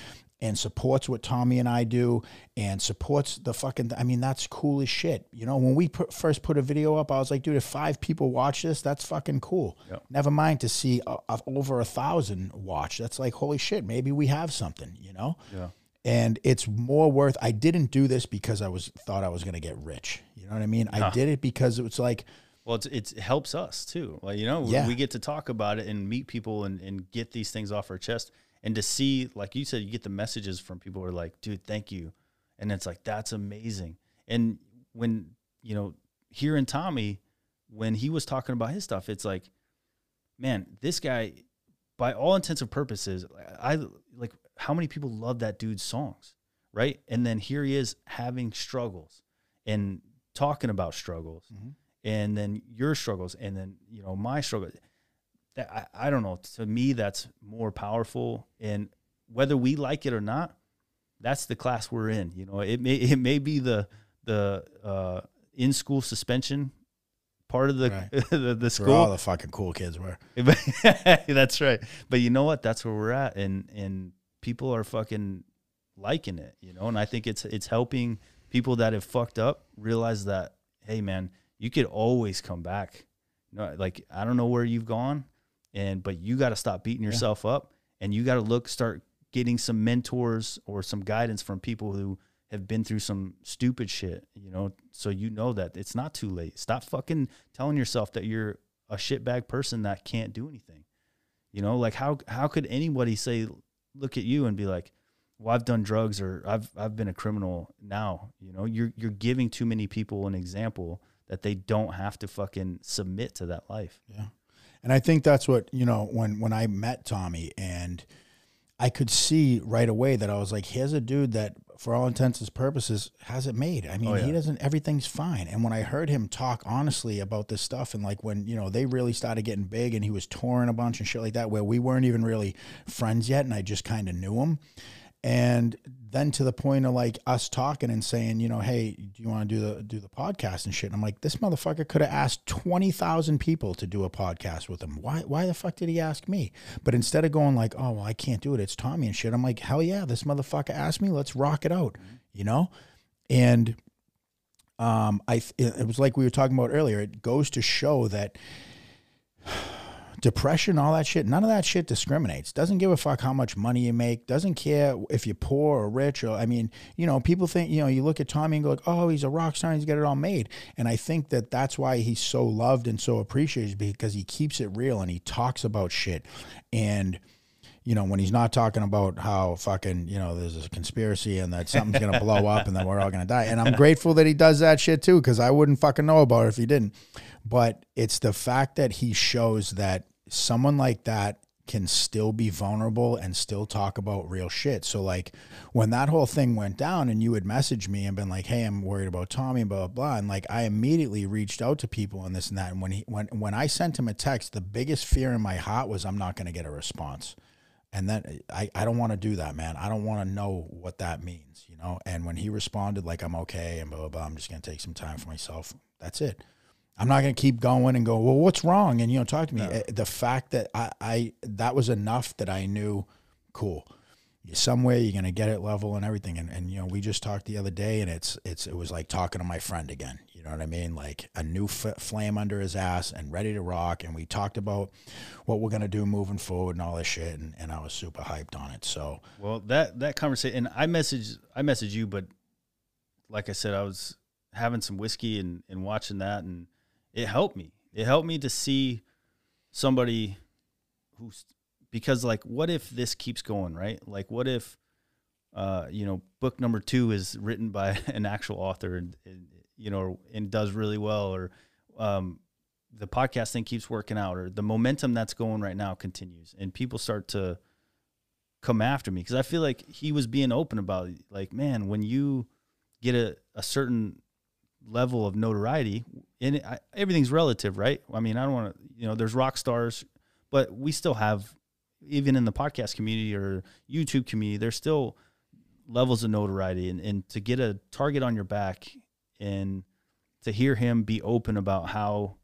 Speaker 1: and supports what Tommy and I do and supports the fucking, I mean, that's cool as shit. You know, when we put, first put a video up, I was like, dude, if five people watch this, that's fucking cool. Yep. Never mind to see a, a, over a thousand watch. That's like, holy shit, maybe we have something, you know?
Speaker 2: Yeah
Speaker 1: and it's more worth i didn't do this because i was thought i was going to get rich. You know what i mean? I did it because it was like
Speaker 2: well it's, it's, it helps us too. Like you know yeah. we get to talk about it and meet people and, and get these things off our chest. And to see like you said you get the messages from people who are like dude thank you. And it's like that's amazing. And when you know hearing tommy when he was talking about his stuff it's like man this guy by all intents and purposes i like how many people love that dude's songs, right? And then here he is having struggles and talking about struggles, mm-hmm. and then your struggles, and then you know my struggle. That I, I don't know. To me, that's more powerful, and whether we like it or not, that's the class we're in. You know, it may it may be the the uh, in school suspension part of the right. the, the school. Where
Speaker 1: all the fucking cool kids were.
Speaker 2: that's right. But you know what? That's where we're at, and and people are fucking liking it, you know. And I think it's it's helping people that have fucked up realize that hey, man, you could always come back. You know, like I don't know where you've gone, and but you got to stop beating yourself yeah. up, and you got to look start getting some mentors or some guidance from people who have been through some stupid shit, you know, so you know that it's not too late. Stop fucking telling yourself that you're a shitbag person that can't do anything. You know, like how how could anybody say look at you and be like, well, I've done drugs or I've I've been a criminal now. You know, you're you're giving too many people an example that they don't have to fucking submit to that life.
Speaker 1: Yeah. And I think that's what, you know, when when I met Tommy and I could see right away that I was like, here's a dude that, for all intents and purposes, has it made. I mean, oh, yeah. he doesn't. Everything's fine. And when I heard him talk honestly about this stuff, and like when you know they really started getting big, and he was touring a bunch and shit like that, where we weren't even really friends yet, and I just kind of knew him and then to the point of like us talking and saying, you know, hey, do you want to do the do the podcast and shit? And I'm like, this motherfucker could have asked twenty thousand people to do a podcast with him. Why why the fuck did he ask me? But instead of going like, oh well, I can't do it, it's Tommy and shit. I'm like, hell yeah, this motherfucker asked me, let's rock it out, you know, and um, I it was like we were talking about earlier. It goes to show that depression, all that shit, none of that shit discriminates. Doesn't give a fuck how much money you make. Doesn't care if you're poor or rich. Or I mean, you know, people think you know you look at Tommy and go like, oh, he's a rock star. He's got it all made. And I think that that's why he's so loved and so appreciated because he keeps it real and he talks about shit and you know, when he's not talking about how fucking, you know, there's a conspiracy and that something's going to blow up and then we're all going to die. And I'm grateful that he does that shit too, because I wouldn't fucking know about it if he didn't. But it's the fact that he shows that someone like that can still be vulnerable and still talk about real shit. So like when that whole thing went down and you would message me and been like, Hey, I'm worried about Tommy, blah, blah, blah. And like I immediately reached out to people and this and that. And when he when when I sent him a text, the biggest fear in my heart was I'm not gonna get a response. And then I, I don't want to do that, man. I don't want to know what that means, you know? And when he responded like I'm okay and blah blah blah, I'm just gonna take some time for myself. That's it. I'm not going to keep going and go, well, what's wrong? And, you know, talk to me. No. Eh, the fact that I, I, that was enough that I knew, cool. You somewhere you're going to get it level and everything. And, and, you know, we just talked the other day and it's, it's, it was like talking to my friend again. You know what I mean? Like a new f- flame under his ass and ready to rock. And we talked about what we're going to do moving forward and all this shit. And, and I was super hyped on it. So,
Speaker 2: well, that, that conversation, and I messaged, I messaged you, but like I said, I was having some whiskey and, and watching that and it helped me. It helped me to see somebody who's because like what if this keeps going, right? Like what if uh, you know, book number two is written by an actual author and, and you know, and does really well, or um, the podcast thing keeps working out, or the momentum that's going right now continues, and people start to come after me because I feel like he was being open about it. like, man, when you get a, a certain level of notoriety, and I, everything's relative, right? I mean, I don't want to, you know, there's rock stars, but we still have, even in the podcast community or YouTube community, there's still levels of notoriety, and, and to get a target on your back and to hear him be open about how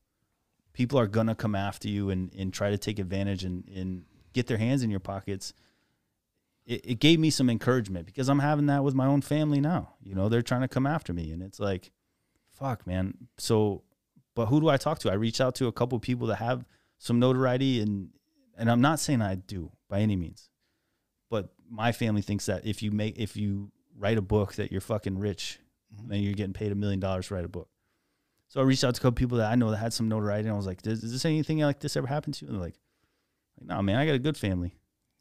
Speaker 2: people are gonna come after you and, and try to take advantage and, and get their hands in your pockets it, it gave me some encouragement because I'm having that with my own family now. You know, they're trying to come after me, and it's like, fuck, man. So, but who do I talk to? I reach out to a couple people that have some notoriety, and and I'm not saying I do by any means, but my family thinks that if you make if you write a book that you're fucking rich, mm-hmm. then you're getting paid a million dollars to write a book. So I reached out to a couple people that I know that had some notoriety, and I was like, "Does, does this anything like this ever happen to you?" And they're like, "Like, no, man, I got a good family."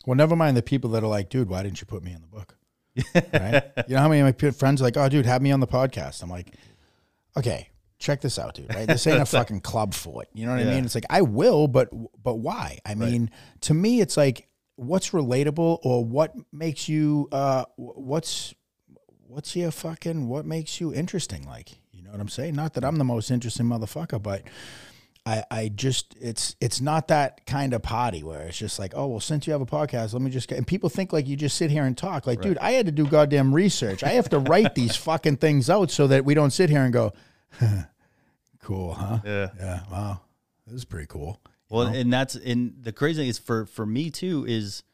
Speaker 1: Well, never mind the people that are like, dude, why didn't you put me in the book? right? You know how many of my friends are like, oh, dude, have me on the podcast. I'm like, okay, check this out, dude. Right? This ain't a fucking club foot. You know what yeah. I mean? It's like I will, but but why? I mean, to me, it's like what's relatable or what makes you uh what's what's your fucking what makes you interesting? Like, you know what I'm saying? Not that I'm the most interesting motherfucker, but I, I just it's it's not that kind of party where it's just like oh well since you have a podcast let me just get and people think like you just sit here and talk. Like right. dude I had to do goddamn research. I have to write these fucking things out so that we don't sit here and go cool huh?
Speaker 2: Yeah.
Speaker 1: Yeah wow. This is pretty cool
Speaker 2: well know? and that's and the crazy thing is for for me too is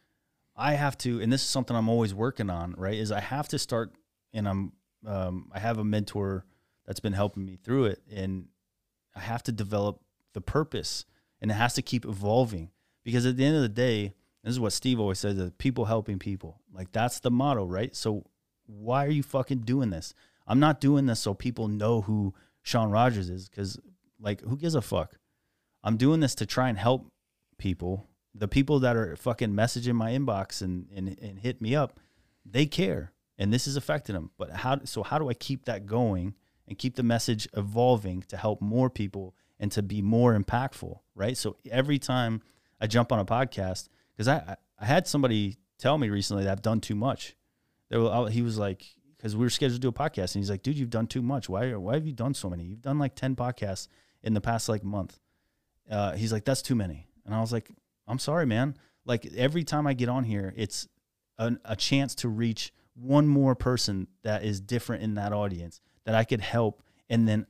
Speaker 2: I have to and this is something I'm always working on right is I have to start and I'm um, I have a mentor that's been helping me through it and I have to develop the purpose and it has to keep evolving. Because at the end of the day this is what steve always says that people helping people. Like that's the motto right? So why are you fucking doing this? I'm not doing this so people know who sean rogers is because like who gives a fuck? I'm doing this to try and help people. The people that are fucking messaging my inbox and, and, and hit me up they care and this is affecting them. But how so how do i keep that going and keep the message evolving to help more people and to be more impactful, right? So every time I jump on a podcast, because I, I had somebody tell me recently that I've done too much. They were, he was like, because we were scheduled to do a podcast, and he's like, dude, you've done too much. Why, why have you done so many? You've done like 10 podcasts in the past like month. Uh, he's like, that's too many. And I was like, I'm sorry, man. Like every time I get on here, it's an, a chance to reach one more person that is different in that audience that I could help. And then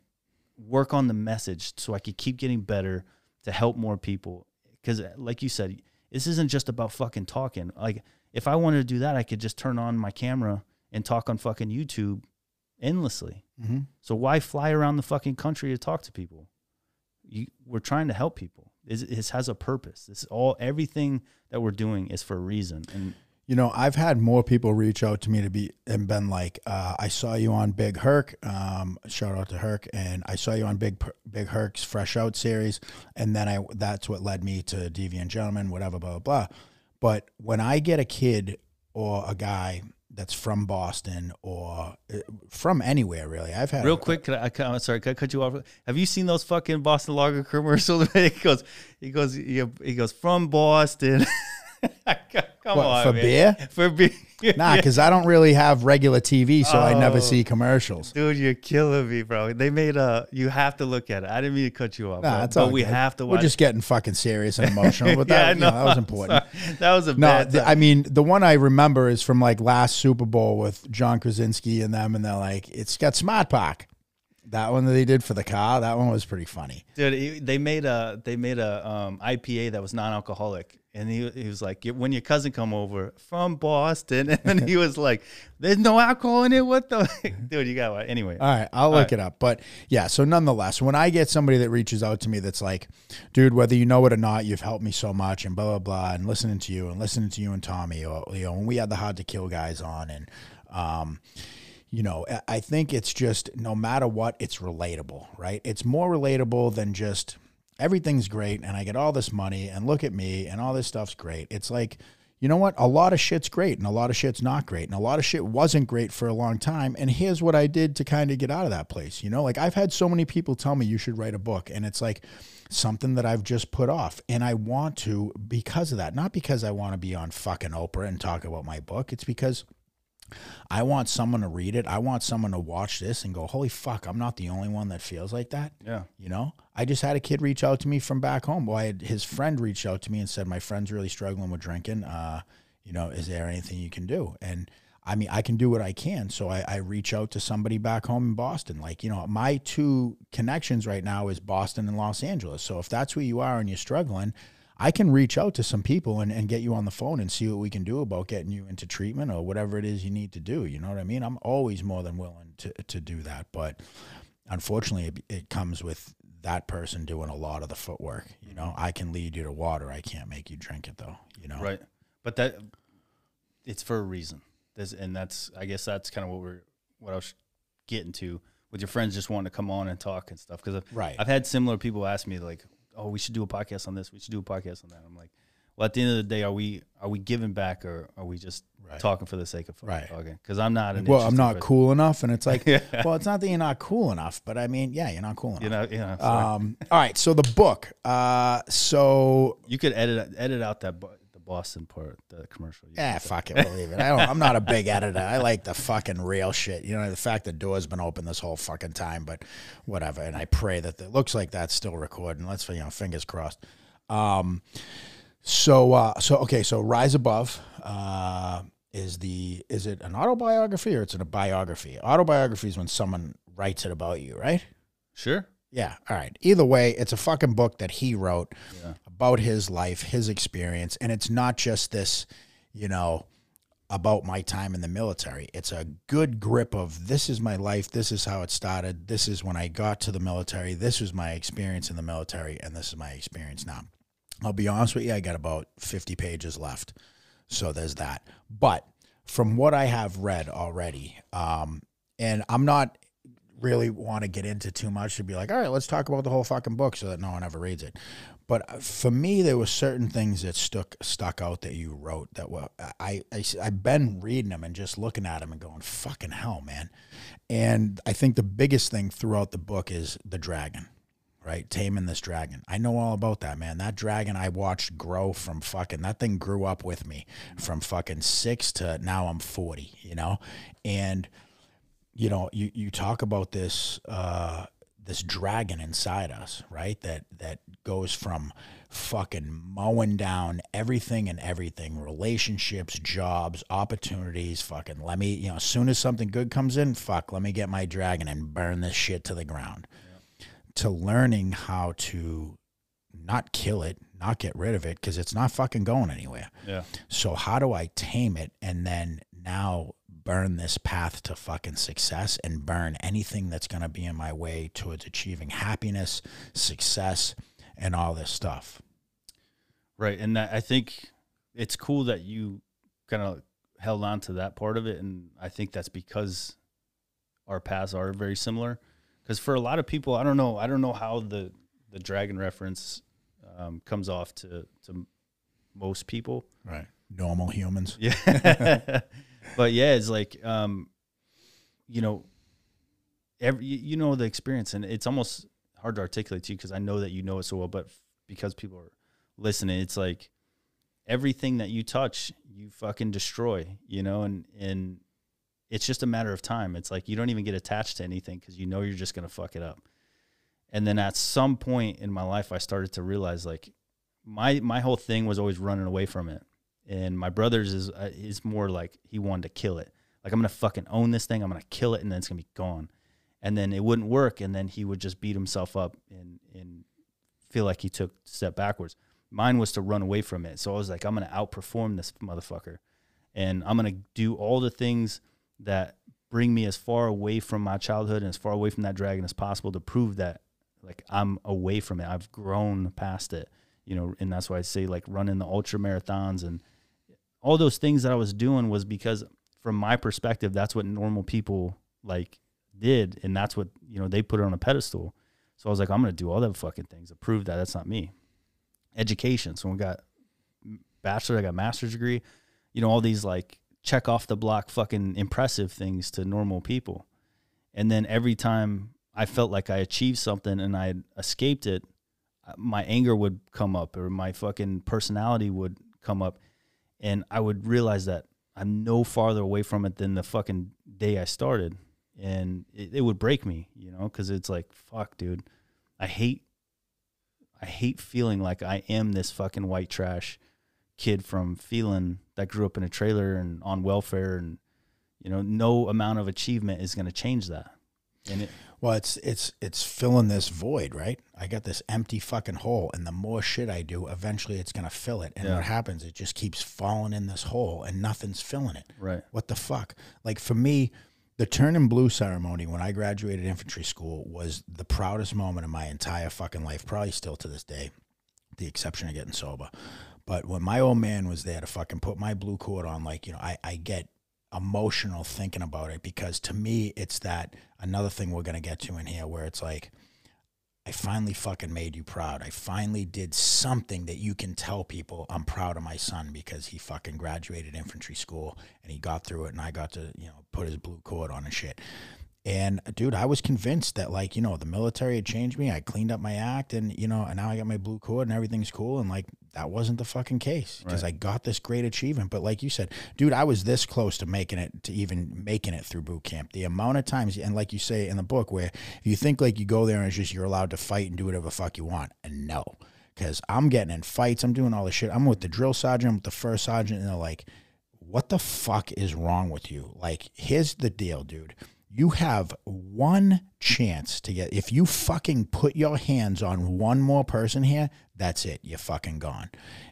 Speaker 2: work on the message so I could keep getting better to help more people. Because, like you said, this isn't just about fucking talking. Like, if I wanted to do that, I could just turn on my camera and talk on fucking YouTube endlessly. Mm-hmm. So why fly around the fucking country to talk to people? You, we're trying to help people. This has a purpose. This all everything that we're doing is for a reason. And
Speaker 1: you know, I've had more people reach out to me to be and been like, uh, I saw you on Big Herc. Um, shout out to Herc, and I saw you on Big Big Herc's Fresh Out series, and then I that's what led me to Deviant Gentlemen, whatever, blah blah blah. But when I get a kid or a guy that's from Boston or uh, from anywhere really. I've had
Speaker 2: real quick. Can I, I'm sorry, can I cut you off? Have you seen those fucking Boston Lager commercials? he goes, he goes, he goes from Boston. Come what, on,
Speaker 1: for
Speaker 2: man.
Speaker 1: beer?
Speaker 2: For beer?
Speaker 1: nah, because I don't really have regular TV, so oh, I never oh. see commercials.
Speaker 2: Dude, you're killing me, bro. They made a. You have to look at it. I didn't mean to cut you off, nah, bro, it's but we have to.
Speaker 1: Watch. We're just getting fucking serious and emotional, but that, yeah, that was important.
Speaker 2: Sorry. That was a no.
Speaker 1: The, I mean, the one I remember is from like last Super Bowl with John Krasinski and them, and they're like, "It's got Smart Pack." That one that they did for the car, that one was pretty funny.
Speaker 2: Dude, they made a they made a um, IPA that was non-alcoholic, and he, he was like, when your cousin come over from Boston, and he was like, there's no alcohol in it. What the dude? You got what? Anyway.
Speaker 1: All right, I'll All look right. it up. But yeah, so nonetheless, when I get somebody that reaches out to me that's like, dude, whether you know it or not, you've helped me so much, and blah blah blah, and listening to you and listening to you and Tommy, or you know, when we had the hard to kill guys on, and um you know, I think it's just no matter what, it's relatable, right? It's more relatable than just everything's great and I get all this money and look at me and all this stuff's great. It's like, you know what? A lot of shit's great and a lot of shit's not great. And a lot of shit wasn't great for a long time. And here's what I did to kind of get out of that place. You know, like I've had so many people tell me you should write a book. And it's like something that I've just put off. And I want to because of that. Not because I want to be on fucking Oprah and talk about my book. It's because I want someone to read it. I want someone to watch this and go, holy fuck, I'm not the only one that feels like that.
Speaker 2: Yeah.
Speaker 1: You know, I just had a kid reach out to me from back home. Well, I had, his friend reached out to me and said, my friend's really struggling with drinking. Uh, you know, is there anything you can do? And I mean, I can do what I can. So I, I reach out to somebody back home in Boston. Like, you know, my two connections right now is Boston and Los Angeles. So if that's where you are and you're struggling, I can reach out to some people and, and get you on the phone and see what we can do about getting you into treatment or whatever it is you need to do. You know what I mean? I'm always more than willing to, to do that. But unfortunately, it, it comes with that person doing a lot of the footwork. You know, mm-hmm. I can lead you to water. I can't make you drink it though, you know?
Speaker 2: Right. But that it's for a reason. This and that's I guess that's kind of what we're what I was getting to with your friends just wanting to come on and talk and stuff because I've,
Speaker 1: Right.
Speaker 2: I've had similar people ask me like, "Oh, we should do a podcast on this. We should do a podcast on that." I'm like, "Well, at the end of the day, are we are we giving back or are we just
Speaker 1: Right.
Speaker 2: talking for the sake of
Speaker 1: Right.
Speaker 2: talking?" Because I'm not. An
Speaker 1: well, I'm not
Speaker 2: person.
Speaker 1: cool enough. And it's like,
Speaker 2: Yeah.
Speaker 1: well, it's not that you're not cool enough, but I mean, yeah, you're not cool enough.
Speaker 2: You know, you know.
Speaker 1: Um, all right. So the book. Uh, so
Speaker 2: you could edit edit out that bo- the Boston part, the commercial.
Speaker 1: Yeah, fuck it, we'll leave it. I don't, I'm not a big editor. I like the fucking real shit. You know, the fact the door's been open this whole fucking time, but whatever. And I pray that it looks like that's still recording. Let's you know, fingers crossed. Um, so uh, so okay, so Rise Above. Uh, is the is it an autobiography or it's a biography? Autobiography is when someone writes it about you, right?
Speaker 2: Sure.
Speaker 1: Yeah. All right. Either way, it's a fucking book that he wrote
Speaker 2: Yeah.
Speaker 1: About his life, his experience. And it's not just this, you know, about my time in the military. It's a good grip of this is my life. This is how it started. This is when I got to the military. This was my experience in the military. And this is my experience now. I'll be honest with you, I got about 50 pages left. So there's that. But from what I have read already, um, and I'm not really want to get into too much to be like, all right, let's talk about the whole fucking book so that no one ever reads it. But for me, there were certain things that stuck stuck out that you wrote that were I, I I've been reading them and just looking at them and going, fucking hell, man. And I think the biggest thing throughout the book is the dragon right? Taming this dragon. I know all about that, man. That dragon I watched grow from fucking, that thing grew up with me from fucking six to now I'm 40, you know? And, you know, you, you talk about this, uh, this dragon inside us, right? That, that goes from fucking mowing down everything and everything, relationships, jobs, opportunities, fucking let me, you know, as soon as something good comes in, fuck, let me get my dragon and burn this shit to the ground to learning how to not kill it, not get rid of it because it's not fucking going anywhere.
Speaker 2: Yeah.
Speaker 1: So how do I tame it and then now burn this path to fucking success and burn anything that's going to be in my way towards achieving happiness, success, and all this stuff.
Speaker 2: Right. And I think it's cool that you kind of held on to that part of it. And I think that's because our paths are very similar. Because for a lot of people, I don't know, I don't know how the, the dragon reference um, comes off to, to most people.
Speaker 1: Right. Normal humans.
Speaker 2: Yeah. but yeah, it's like, um, you know, every, you know, the experience and it's almost hard to articulate to you because I know that you know it so well, but because people are listening, it's like everything that you touch, you fucking destroy, you know, and, and it's just a matter of time. It's like, you don't even get attached to anything because you know, you're just to fuck it up. And then at some point in my life, I started to realize like my, my whole thing was always running away from it and my brother's is uh, is more like he wanted to kill it. Like I'm gonna fucking own this thing. I'm gonna kill it, and then it's gonna be gone. And then it wouldn't work, and then he would just beat himself up and and feel like he took a step backwards. Mine was to run away from it. So I was like, I'm gonna outperform this motherfucker, and I'm gonna do all the things that bring me as far away from my childhood and as far away from that dragon as possible to prove that like I'm away from it. I've grown past it, you know, and that's why I say like running the ultra marathons and all those things that I was doing was because from my perspective, that's what normal people like did, and that's what you know they put it on a pedestal. So I was like, I'm gonna do all them fucking things to prove that that's not me. Education. So we got bachelor, I got master's degree. You know, all these like check off the block fucking impressive things to normal people. And then every time I felt like I achieved something and I escaped it, uh, my anger would come up or my fucking personality would come up. And I would realize that I'm no farther away from it than the fucking day I started. And it, it would break me, you know, because it's like, fuck, dude. I hate, I hate feeling like I am this fucking white trash kid from feeling that grew up in a trailer and on welfare and you know no amount of achievement is going to change that and it,
Speaker 1: well it's it's it's filling this void right? I got this empty fucking hole and the more shit i do eventually it's going to fill it. And
Speaker 2: Yeah.
Speaker 1: what happens it just keeps falling in this hole and nothing's filling it.
Speaker 2: Right.
Speaker 1: What the fuck? Like for me the turning blue ceremony when i graduated infantry school was the proudest moment of my entire fucking life probably still to this day the exception of getting sober. But when my old man was there to fucking put my blue cord on like you know i, I get emotional thinking about it because to me it's that another thing we're going to get to in here where it's like I finally fucking made you proud. I finally did something that you can tell people I'm proud of my son because he fucking graduated infantry school and he got through it and I got to, you know, put his blue cord on and shit. And dude, I was convinced that like, you know, the military had changed me. I cleaned up my act and, you know, and now I got my blue cord and everything's cool. And like, that wasn't the fucking case because
Speaker 2: Right.
Speaker 1: I got this great achievement. But like you said, dude, I was this close to making it, to even making it through boot camp. The amount of times, and like you say in the book, where you think like you go there and it's just you're allowed to fight and do whatever the fuck you want. And no, because I'm getting in fights, I'm doing all this shit. I'm with the drill sergeant, I'm with the first sergeant, and they're like, what the fuck is wrong with you? Like, here's the deal, dude. You have one chance to get, if you fucking put your hands on one more person here, that's it. You're fucking gone.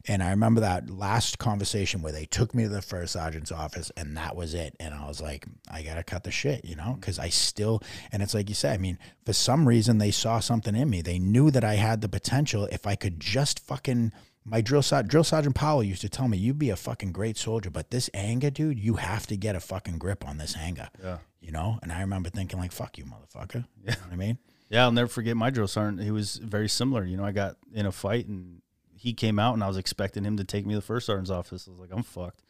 Speaker 1: And I remember that last conversation where they took me to the first sergeant's office and that was it. And I was like, I got to cut the shit, you know, because I still, and it's like you said, I mean, for some reason they saw something in me. They knew that I had the potential if I could just fucking my drill sergeant, drill sergeant Powell used to tell me, "You'd be a fucking great soldier, but this anger, dude, you have to get a fucking grip on this anger."
Speaker 2: yeah
Speaker 1: You know. And I remember thinking, like, "Fuck you, motherfucker." You know what I mean?
Speaker 2: yeah i'll never forget my drill sergeant. He was very similar. You know i got in a fight and he came out and i was expecting him to take me to the first sergeant's office. I was like i'm fucked.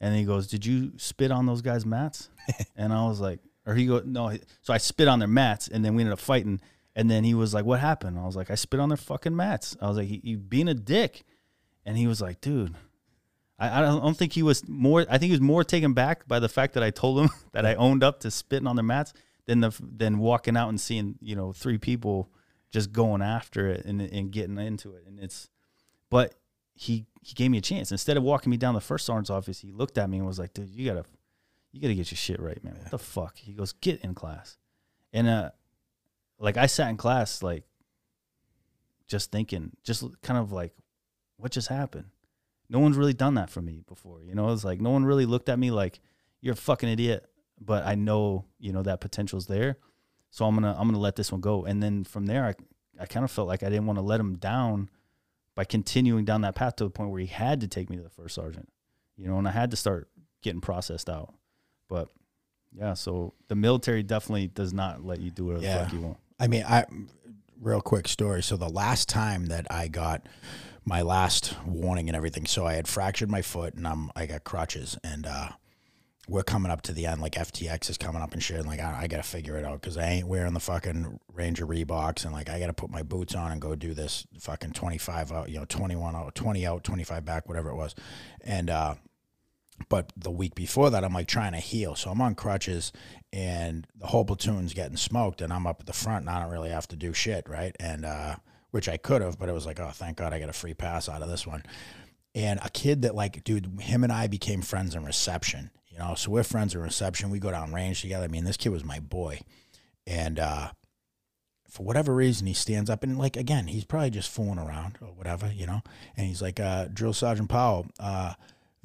Speaker 2: And he goes did you spit on those guys mats? And i was like or he go no so i spit on their mats and then we ended up fighting. And then he was like what happened? I was like i spit on their fucking mats. I was like you being a dick. And he was like dude I, I don't think he was more. I think he was more taken back by the fact that I told him that I owned up to spitting on their mats than the than walking out and seeing you know three people just going after it and and getting into it. And it's, but he he gave me a chance instead of walking me down the first sergeant's office. He looked at me and was like, "Dude, you gotta you gotta get your shit right, man. What the fuck?" He goes, "Get in class," and uh, like I sat in class like just thinking, just kind of like, what just happened? No one's really done that for me before. You know, it's like no one really looked at me like you're a fucking idiot, but I know, you know, that potential's there. So I'm gonna I'm gonna let this one go. And then from there I I kind of felt like I didn't want to let him down by continuing down that path to the point where he had to take me to the first sergeant. You know, and I had to start getting processed out. But yeah, so the military definitely does not let you do whatever
Speaker 1: Yeah.
Speaker 2: the fuck you want.
Speaker 1: I mean, I real quick story. So the last time that I got my last warning and everything, so I had fractured my foot and I'm I got crutches and uh we're coming up to the end, like FTX is coming up and shit. And like, I, I got to figure it out because I ain't wearing the fucking Ranger Reeboks. And like, I got to put my boots on and go do this fucking 25 out, you know, 21 out, 20 out, 25 back, whatever it was. And, uh, but the week before that, I'm like trying to heal. So I'm on crutches and the whole platoon's getting smoked and I'm up at the front and I don't really have to do shit. Right. And, uh, which I could have, but it was like, oh, thank God I got a free pass out of this one. And a kid that like, dude, him and I became friends in reception, you know, so we're friends in reception. We go down range together. I mean, this kid was my boy. And, uh, for whatever reason, he stands up and like again, he's probably just fooling around or whatever, you know. And he's like, uh, "Drill Sergeant Powell, uh,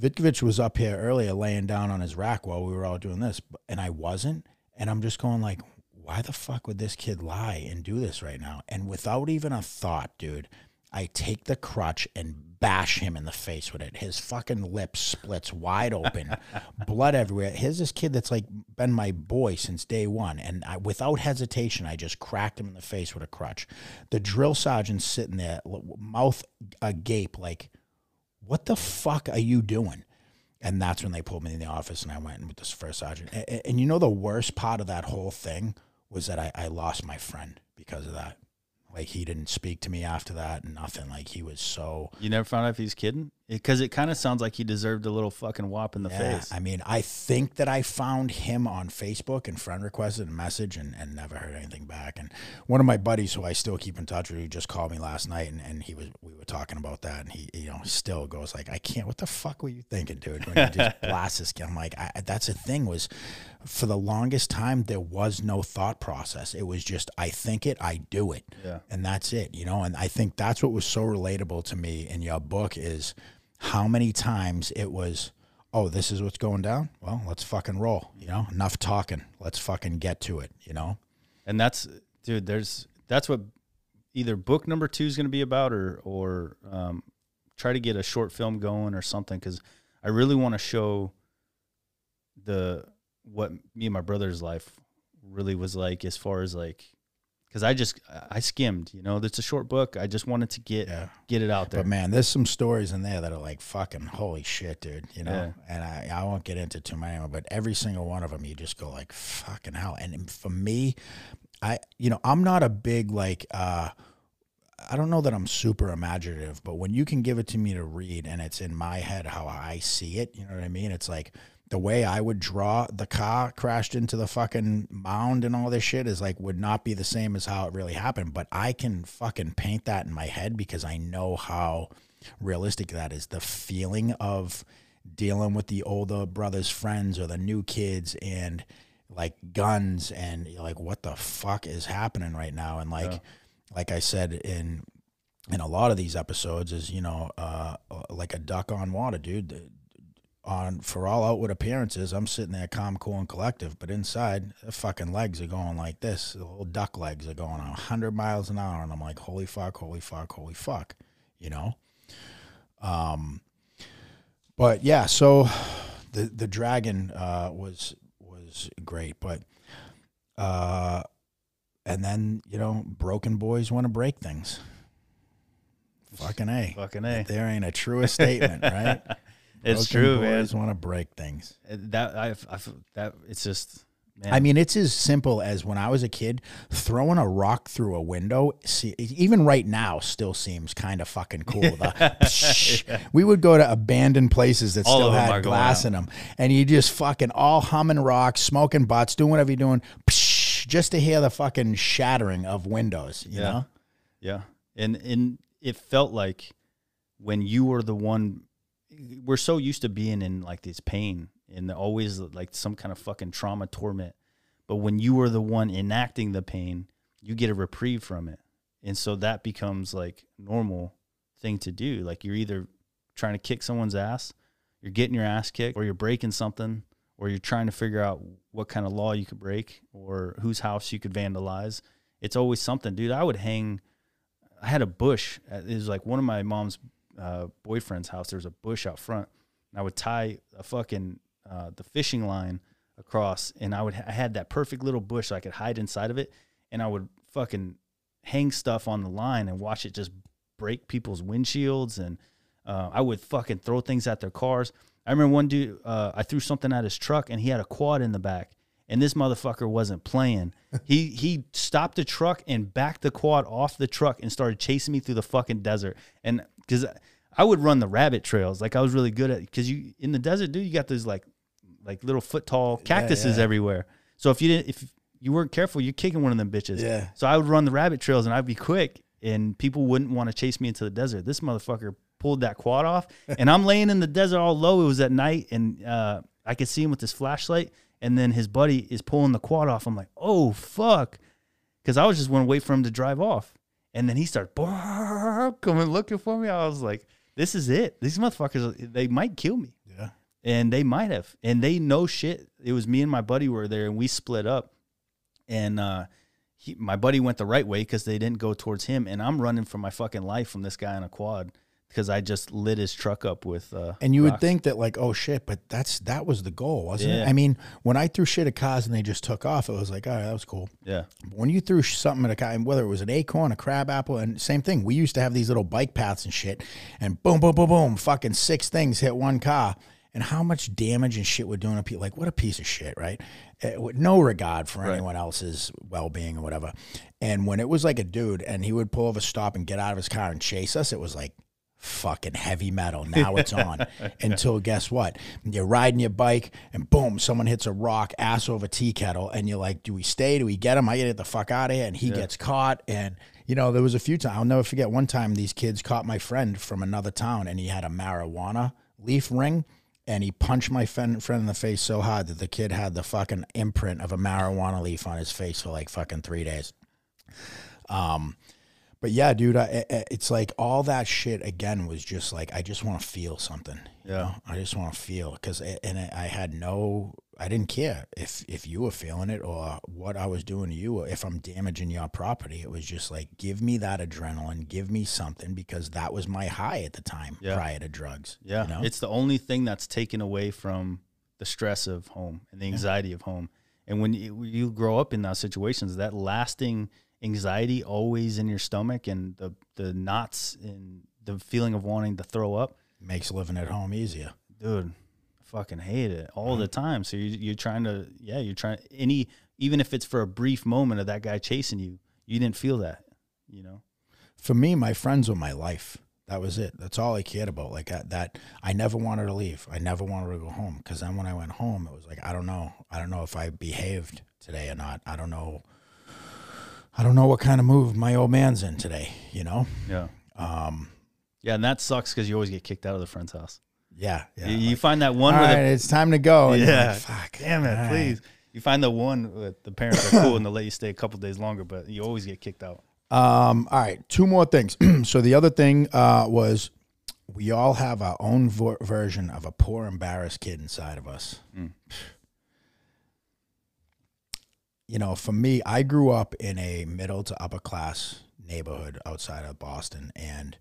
Speaker 1: Vitkovich was up here earlier, laying down on his rack while we were all doing this, and I wasn't." And I'm just going like, "Why the fuck would this kid lie and do this right now?" And without even a thought, dude, I take the crutch and bash him in the face with it. His fucking lip splits wide open, blood everywhere. Here's this kid that's like been my boy since day one, and I, without hesitation, I just cracked him in the face with a crutch. The drill sergeant's sitting there, mouth agape, like, "What the fuck are you doing?" And that's when they pulled me in the office, and I went in with this first sergeant. And, and you know the worst part of that whole thing was that I, I lost my friend because of that. Like he didn't speak to me after that, and nothing. Like he was so.
Speaker 2: You never found out if he's kidding? Because it, kind of sounds like he deserved a little fucking whop in the
Speaker 1: Yeah,
Speaker 2: face.
Speaker 1: I mean, I think that I found him on Facebook and friend requested a message and, and never heard anything back. And one of my buddies who I still keep in touch with, who just called me last night and, and he was we were talking about that and he you know still goes like, I can't. What the fuck were you thinking, dude? When you just blast this I'm like, I, that's the thing was, for the longest time there was no thought process. It was just I think it, I do it,
Speaker 2: Yeah.
Speaker 1: and that's it. You know, and I think that's what was so relatable to me in your book is how many times it was oh, this is what's going down. Well, let's fucking roll. You know, enough talking. Let's fucking get to it. You know.
Speaker 2: and that's dude there's that's what either book number two is going to be about or or um, try to get a short film going or something because i really want to show the what me and my brother's life really was like as far as like because i just i skimmed you know it's a short book i just wanted to get
Speaker 1: Yeah.
Speaker 2: get it out there
Speaker 1: But man, there's some stories in there that are like fucking holy shit, dude. You know,
Speaker 2: Yeah.
Speaker 1: and I, I won't get into too many, of them, but every single one of them, you just go like fucking hell. And for me, I you know I'm not a big like uh I don't know that I'm super imaginative, but when you can give it to me to read and it's in my head how I see it, you know what I mean? It's like the way I would draw the car crashed into the fucking mound and all this shit is like would not be the same as how it really happened. But I can fucking paint that in my head because I know how realistic that is. The feeling of dealing with the older brother's friends or the new kids and like guns and you're like what the fuck is happening right now and like
Speaker 2: Yeah.
Speaker 1: like I said in in a lot of these episodes is you know uh like a duck on water dude on for all outward appearances I'm sitting there calm cool and collective but inside the fucking legs are going like this. The little duck legs are going 100 miles an hour and I'm like holy fuck holy fuck holy fuck you know? Um but yeah so the the dragon uh was was great but uh and then you know broken boys want to break things. Fucking a.
Speaker 2: Fucking a.
Speaker 1: There ain't a truer statement right
Speaker 2: it's true man
Speaker 1: boys want to break things uh,
Speaker 2: that i i that it's just man
Speaker 1: I mean, it's as simple as when I was a kid, throwing a rock through a window. See, even right now, still seems kind of fucking cool. The psh. We would go to abandoned places that
Speaker 2: All
Speaker 1: still
Speaker 2: of them are
Speaker 1: had glass in them, and you just fucking all humming rocks, smoking butts, doing whatever you're doing, psh, just to hear the fucking shattering of windows. You
Speaker 2: Yeah.
Speaker 1: know?
Speaker 2: Yeah. And and it felt like when you were the one we're so used to being in like this pain and always like some kind of fucking trauma torment. But when you are the one enacting the pain, you get a reprieve from it. And so that becomes like normal thing to do. Like you're either trying to kick someone's ass, you're getting your ass kicked, or you're breaking something, or you're trying to figure out what kind of law you could break or whose house you could vandalize. It's always something, dude. I would hang I had a bush. It was like one of my mom's uh, boyfriend's house. There was a bush out front, and I would tie a fucking uh, the fishing line across, and I would I had that perfect little bush so I could hide inside of it, and I would fucking hang stuff on the line and watch it just break people's windshields, and uh, I would fucking throw things at their cars. I remember one dude, uh, I threw something at his truck, and he had a quad in the back. And this motherfucker wasn't playing. he he stopped the truck and backed the quad off the truck and started chasing me through the fucking desert. And because I would run the rabbit trails, like I was really good at. Because you in the desert, dude, you got those like like little foot tall cactuses
Speaker 1: yeah.
Speaker 2: everywhere. So if you didn't, if you weren't careful, you're kicking one of them bitches.
Speaker 1: Yeah.
Speaker 2: So I would run the rabbit trails and I'd be quick, and people wouldn't want to chase me into the desert. This motherfucker pulled that quad off, and I'm laying in the desert all low. It was at night, and uh, I could see him with his flashlight, and then his buddy is pulling the quad off. I'm like, oh fuck, because I was just want to wait for him to drive off, and then he started coming looking for me. I was like, this is it. These motherfuckers, they might kill me
Speaker 1: Yeah.
Speaker 2: and they might have and they know shit it was me and my buddy were there and we split up and uh he, my buddy went the right way because they didn't go towards him and i'm running for my fucking life from this guy on a quad because I just lit his truck up with. Uh,
Speaker 1: And you would think that like, oh shit, but that's that was the goal, wasn't it? I mean, when I threw shit at cars and they just took off, it was like, all right, that was cool.
Speaker 2: yeah,
Speaker 1: But when you threw something at a car, whether it was an acorn, a crab apple, and same thing, we used to have these little bike paths and shit, and boom, boom, boom, boom, fucking six things hit one car. And how much damage and shit we're doing to people. Like, what a piece of shit, right? Uh, with no regard for
Speaker 2: Right.
Speaker 1: anyone else's well being or whatever. And when it was like a dude and he would pull over, stop, and get out of his car and chase us, it was like, fucking heavy metal. Now it's on. Until guess what? You're riding your bike and boom, someone hits a rock, ass over tea kettle, and you're like, do we stay? Do we get him? I get the fuck out of here. And he gets caught. And you know, there was a few times I'll never forget one time these kids caught my friend from another town and he had a marijuana leaf ring. And he punched my friend, friend in the face so hard that the kid had the fucking imprint of a marijuana leaf on his face for like fucking three days. Um, but yeah, dude, I, I- it's like all that shit again was just like I just want to feel something. You
Speaker 2: Yeah.
Speaker 1: know? I just want to feel because and I had no, I didn't care if if you were feeling it or what I was doing to you or if I'm damaging your property. It was just like give me that adrenaline, give me something because that was my high at the time
Speaker 2: Yeah.
Speaker 1: prior to drugs.
Speaker 2: yeah.
Speaker 1: you know?
Speaker 2: It's the only thing that's taken away from the stress of home and the anxiety of home. And when you, you grow up in those situations, that lasting anxiety always in your stomach and the the knots and the feeling of wanting to throw up,
Speaker 1: makes living at home easier.
Speaker 2: dude. I fucking hate it all mm-hmm. the time. So you, you're trying to, yeah, you're trying any, even if it's for a brief moment of that guy chasing you, you didn't feel that, you know.
Speaker 1: for me, my friends were my life. That was it. That's all I cared about. Like that, that I never wanted to leave. I never wanted to go home because then when I went home, it was like I don't know. I don't know if I behaved today or not. I don't know. I don't know what kind of move my old man's in today. You know.
Speaker 2: Yeah.
Speaker 1: Um.
Speaker 2: Yeah, and that sucks because you always get kicked out of the friend's house.
Speaker 1: Yeah. Yeah.
Speaker 2: you, you find that one
Speaker 1: All
Speaker 2: where
Speaker 1: right, it's time to go.
Speaker 2: the
Speaker 1: And
Speaker 2: yeah,
Speaker 1: like, Fuck.
Speaker 2: damn it,
Speaker 1: all right.
Speaker 2: please. You find the one with the parents are cool and they'll let you stay a couple days longer, but you always get kicked out.
Speaker 1: Um, all right, two more things. so the other thing uh, was we all have our own vo- version of a poor, embarrassed kid inside of us. You know, for me, I grew up in a middle to upper class neighborhood outside of Boston, and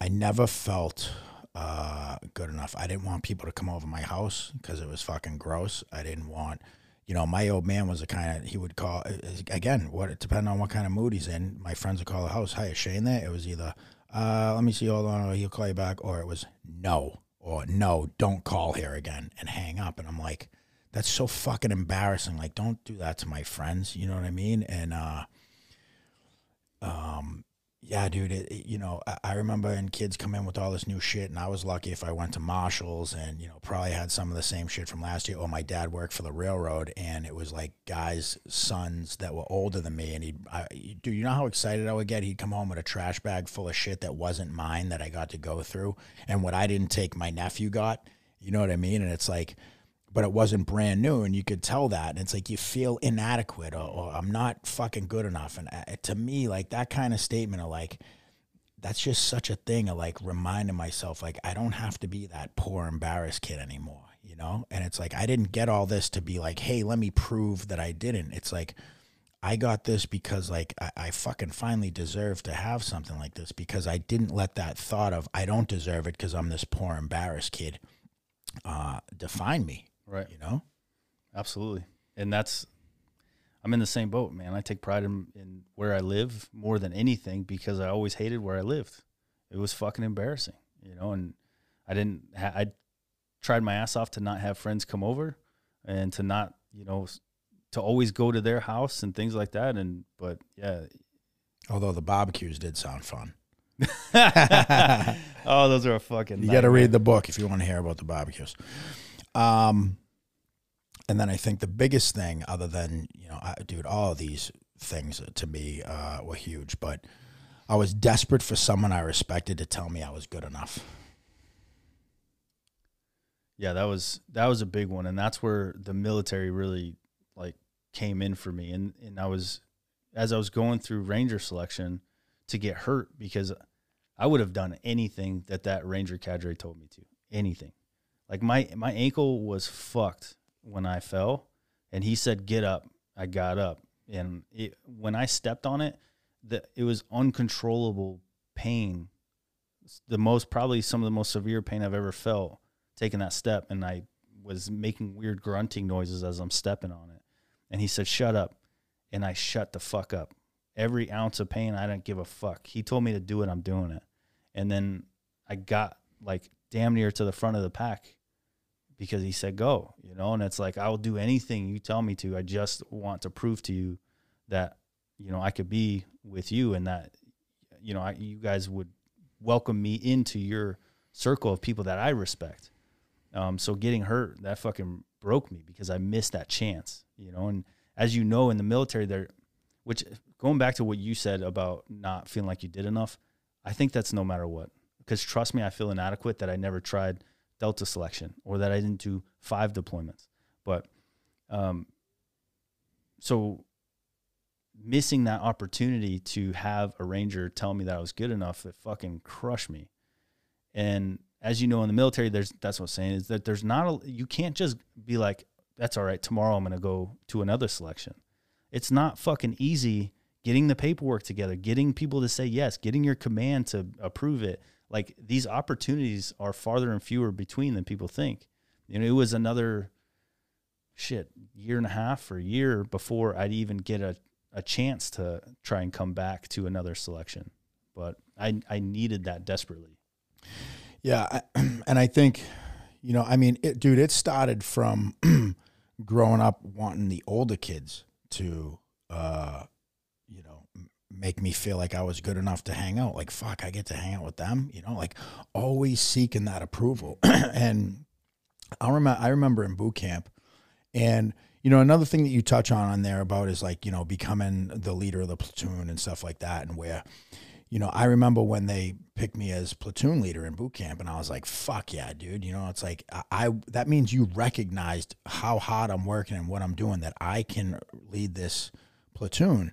Speaker 1: I never felt uh, good enough. I didn't want people to come over my house because it was fucking gross. I didn't want, you know, my old man was the kind of he would call again. What depending on what kind of mood he's in, my friends would call the house. Hi, is Shane there? It was either, uh, let me see, hold on, he'll call you back, or it was no, or no, don't call here again, and hang up. And I'm like, that's so fucking embarrassing. Like, don't do that to my friends. You know what I mean? And uh, um, yeah, dude, it, it- you know, I, I remember and kids come in with all this new shit, and I was lucky if I went to Marshalls and, you know, probably had some of the same shit from last year. Or my dad worked for the railroad, and it was like guys' sons that were older than me. And I, dude, you know how excited I would get? He'd come home with a trash bag full of shit that wasn't mine that I got to go through. And what I didn't take, my nephew got. You know what I mean? And it's like, but it wasn't brand new and you could tell that and it's like you feel inadequate or, or i'm not fucking good enough. And uh, to me like that kind of statement of like that's just such a thing of like reminding myself like i don't have to be that poor embarrassed kid anymore you know? And it's like i didn't get all this to be like hey let me prove that i didn't. It's like i got this because like i, I fucking finally deserve to have something like this because i didn't let that thought of i don't deserve it because i'm this poor embarrassed kid uh define me
Speaker 2: Right.
Speaker 1: you know
Speaker 2: Absolutely. And that's, I'm in the same boat, man. I take pride in, in where I live more than anything because I always hated where I lived. It was fucking embarrassing, you know, and I didn't, ha- I tried my ass off to not have friends come over and to not, you know, to always go to their house and things like that. And, but yeah.
Speaker 1: although the barbecues did sound fun
Speaker 2: oh, those are a fucking,
Speaker 1: You got to read the book if you want to hear about the barbecues. Um, and then I think the biggest thing, other than you know, I, dude, all of these things to me uh, were huge, but I was desperate for someone I respected to tell me I was good enough.
Speaker 2: Yeah, that was that was a big one, and that's where the military really like came in for me. And and I was as I was going through ranger selection to get hurt because I would have done anything that that ranger cadre told me to. Anything, like my my ankle was fucked when I fell, and he said get up. I got up, and it, when I stepped on it, the it was uncontrollable pain the most probably some of the most severe pain I've ever felt taking that step, and I was making weird grunting noises as I'm stepping on it. And he said, "Shut up," and I shut the fuck up. Every ounce of pain, I didn't give a fuck. He told me to do it, I'm doing it. And then I got like damn near to the front of the pack because he said go, you know, and it's like I will do anything you tell me to. I just want to prove to you that you know I could be with you and that you know I, you guys would welcome me into your circle of people that I respect. Um, so getting hurt that fucking broke me because I missed that chance, you know. And as you know, in the military, there, which going back to what you said about not feeling like you did enough, I think that's no matter what. Because trust me, I feel inadequate that I never tried Delta selection or that I didn't do five deployments. But um, so missing that opportunity to have a ranger tell me that I was good enough, it fucking crushed me. And as you know, in the military, there's that's what I'm saying is that there's not a you can't just be like, that's all right. Tomorrow I'm gonna go to another selection. It's not fucking easy getting the paperwork together, getting people to say yes, getting your command to approve it. Like these opportunities are farther and fewer between than people think. You know, it was another shit year and a half or a year before I'd even get a, a chance to try and come back to another selection. But I I needed that desperately.
Speaker 1: Yeah, and I think, you know, I mean, it, dude, it started from growing up wanting the older kids to, uh, make me feel like I was good enough to hang out. Like, fuck, I get to hang out with them. You know, like always seeking that approval. and I remember, I remember in boot camp, and you know, another thing that you touch on on there about is like, you know, becoming the leader of the platoon and stuff like that, and where you know, I remember when they picked me as platoon leader in boot camp, and I was like, "Fuck yeah, dude!" You know, it's like I, I, that means you recognized how hard I'm working and what I'm doing that I can lead this platoon,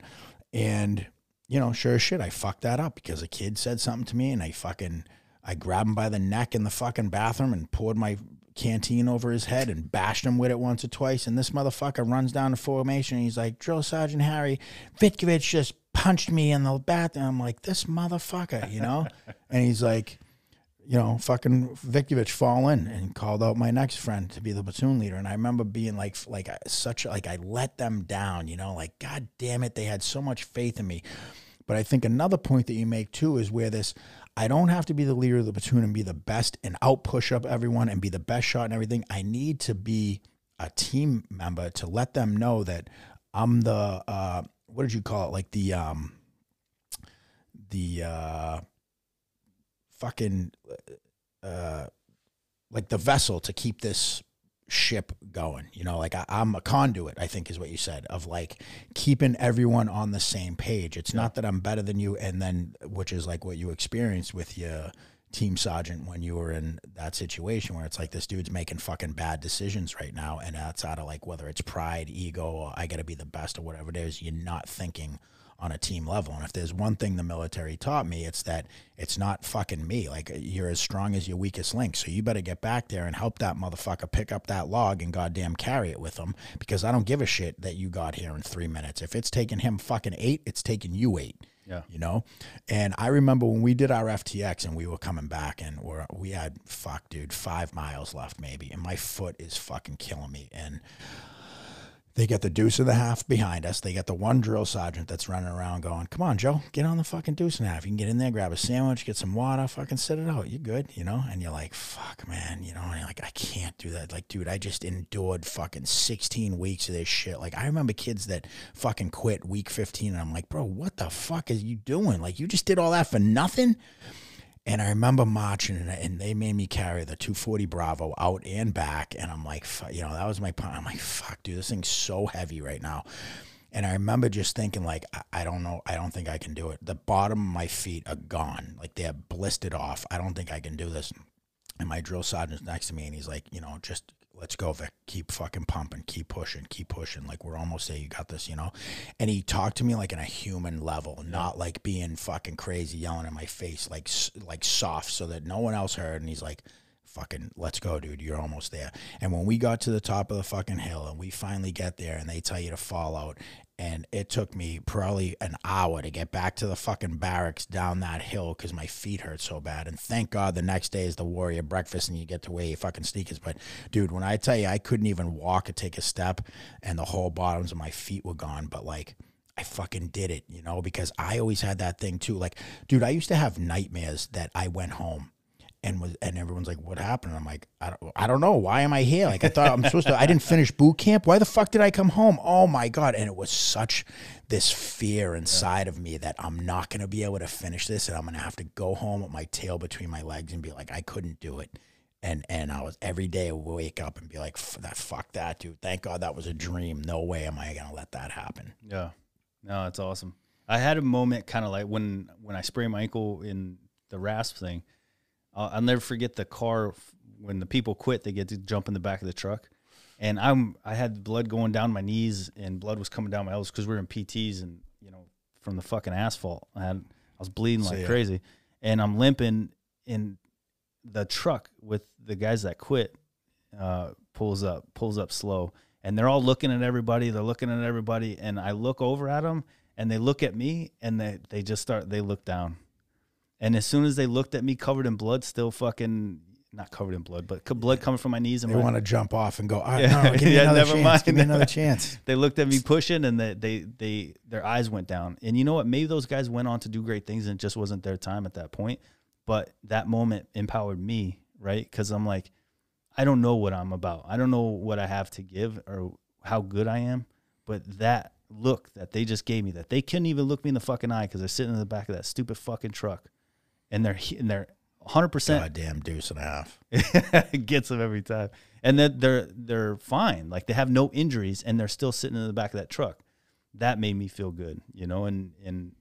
Speaker 1: and you know, sure as shit, I fucked that up because a kid said something to me, and I fucking I grabbed him by the neck in the fucking bathroom and poured my canteen over his head and bashed him with it once or twice. And this motherfucker runs down the formation and he's like, Drill Sergeant Harry, Vitkovich just punched me in the bathroom. I'm like, this motherfucker, you know? and he's like, you know, fucking Vitkovich fall in and called out my next friend to be the platoon leader. And I remember being like, like such, like I let them down, you know, like, God damn it. They had so much faith in me. But I think another point that you make too is where this, I don't have to be the leader of the platoon and be the best and out push up everyone and be the best shot and everything. I need to be a team member to let them know that I'm the, uh, what did you call it? Like the um the uh fucking uh like the vessel to keep this ship going. You know, like I, am a conduit, I think is what you said, of like keeping everyone on the same page. It's yeah. not that I'm better than you and then which is like what you experienced with your team sergeant when you were in that situation where it's like this dude's making fucking bad decisions right now and that's out of like whether it's pride ego or i gotta be the best or whatever it is you're not thinking on a team level and if there's one thing the military taught me it's that it's not fucking me like you're as strong as your weakest link so you better get back there and help that motherfucker pick up that log and goddamn carry it with him because i don't give a shit that you got here in three minutes if it's taking him fucking eight it's taking you eight
Speaker 2: yeah.
Speaker 1: You know? And I remember when we did our FTX and we were coming back and we're, we had, fuck, dude, five miles left maybe. And my foot is fucking killing me. And they get the deuce and a half behind us. They get the one drill sergeant that's running around going, Come on, Joe, get on the fucking deuce and a half. You can get in there, grab a sandwich, get some water, fucking sit it out. You're good, you know? And you're like, Fuck, man, you know? And you're like, I can't do that. Like, dude, I just endured fucking 16 weeks of this shit. Like, I remember kids that fucking quit week 15, and I'm like, Bro, what the fuck is you doing? Like, you just did all that for nothing? And I remember marching, and, they made me carry the 240 Bravo out and back. And I'm like, you know, that was my point. I'm like, fuck, dude, this thing's so heavy right now. And I remember just thinking, like, I, I, don't know, I don't think I can do it. The bottom of my feet are gone, like they're blistered off. I don't think I can do this. And my drill sergeant's next to me, and he's like, you know, just let's go, Vic. Keep fucking pumping, keep pushing, keep pushing. Like we're almost there. You got this, you know. And he talked to me like in a human level, not like being fucking crazy, yelling in my face, like like soft, so that no one else heard. And he's like, fucking let's go, dude. You're almost there. And when we got to the top of the fucking hill and we finally get there and they tell you to fall out, and it took me probably an hour to get back to the fucking barracks down that hill because my feet hurt so bad. And thank God the next day is the warrior breakfast and you get to wear your fucking sneakers. But dude, when I tell you I couldn't even walk or take a step and the whole bottoms of my feet were gone, but like I fucking did it, you know, because I always had that thing too. Like, dude, I used to have nightmares that I went home and was and everyone's like, "What happened?" I'm like, "I don't, I don't know. Why am I here? Like, I thought I'm supposed to. I didn't finish boot camp. Why the fuck did I come home? Oh my god!" And it was such this fear inside of me that I'm not gonna be able to finish this, and I'm gonna have to go home with my tail between my legs and be like, I couldn't do it. And and I was every day I would wake up and be like, "That fuck that, dude. Thank God that was a dream. No way am I gonna let that happen."
Speaker 2: Yeah. No, it's awesome. I had a moment kind of like when when I sprained my ankle in the RASP thing. I'll, I'll never forget the car when the people quit. They get to jump in the back of the truck, and I'm I had blood going down my knees and blood was coming down my elbows because we were in PTs and you know from the fucking asphalt. I had I was bleeding like
Speaker 1: yeah.
Speaker 2: crazy, and I'm limping in the truck with the guys that quit. Uh, pulls up, pulls up slow, and they're all looking at everybody. They're looking at everybody, and I look over at them, and they look at me, and they they just start. They look down, and as soon as they looked at me, covered in blood, still fucking not covered in blood, but blood coming from my knees and
Speaker 1: They want to jump off and go, "All right,
Speaker 2: Yeah.
Speaker 1: no, give me
Speaker 2: Yeah,
Speaker 1: another
Speaker 2: never
Speaker 1: chance.
Speaker 2: mind.
Speaker 1: Give me another chance."
Speaker 2: they looked at me pushing and they, they they their eyes went down and you know what maybe those guys went on to do great things and it just wasn't their time at that point but that moment empowered me right because i'm like i don't know what i'm about i don't know what i have to give or how good i am but that look that they just gave me that they couldn't even look me in the fucking eye because they're sitting in the back of that stupid fucking truck and they're and they're 100%
Speaker 1: Goddamn deuce and a half.
Speaker 2: it gets them every time. And then they're they're fine. Like they have no injuries and they're still sitting in the back of that truck. That made me feel good, you know, and and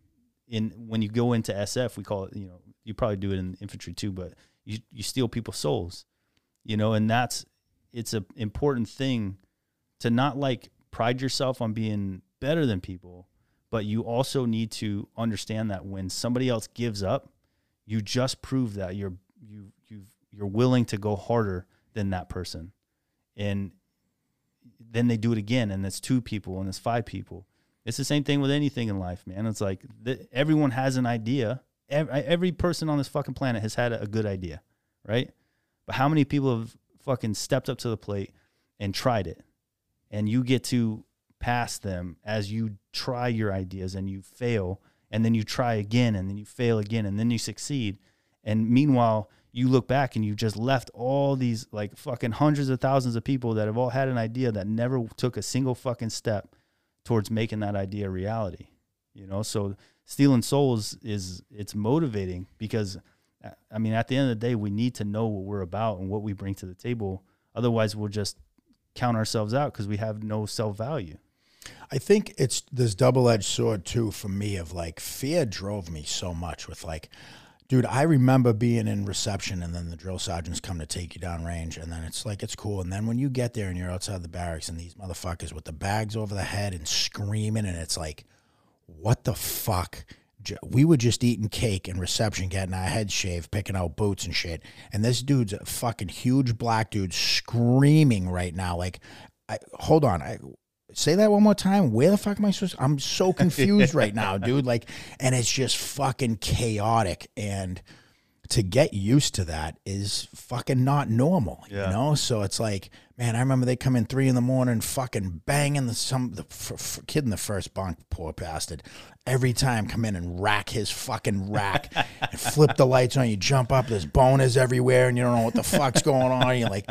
Speaker 2: in when you go into SF, we call it, you know, you probably do it in infantry too, but you you steal people's souls. You know, and that's it's a important thing to not like pride yourself on being better than people, but you also need to understand that when somebody else gives up, you just prove that you're you you you're willing to go harder than that person. And then they do it again and it's two people and it's five people. It's the same thing with anything in life man. It's like th- everyone has an idea. Every, every person on this fucking planet has had a, a good idea right? But how many people have fucking stepped up to the plate and tried it? And you get to pass them as you try your ideas and you fail and then you try again and then you fail again and then you succeed. And meanwhile you look back and you just left all these like fucking hundreds of thousands of people that have all had an idea that never took a single fucking step towards making that idea a reality you know? So stealing souls is it's motivating because uh, i mean at the end of the day we need to know what we're about and what we bring to the table. Otherwise we'll just count ourselves out because we have no self-value
Speaker 1: I think it's this double edged sword too for me of like fear drove me so much with like, dude, I remember being in reception and then the drill sergeants come to take you down range and then it's like it's cool. And then when you get there and you're outside the barracks and these motherfuckers with the bags over the head and screaming and it's like, what the fuck? We were just eating cake in reception, getting our heads shaved, picking out boots and shit. And this dude's a fucking huge black dude screaming right now. Like, I, hold on. I, say that one more time. Where the fuck am I supposed? I'm so confused right now, dude. Like, and it's just fucking chaotic. And to get used to that is fucking not normal,
Speaker 2: Yeah.
Speaker 1: you know. So it's like, man, I remember they come in three in the morning, fucking banging the some the f- f- kid in the first bunk, poor bastard. Every time come in and rack his fucking rack and flip the lights on. You jump up, there's boners everywhere, and you don't know what the fuck's going on. You're like,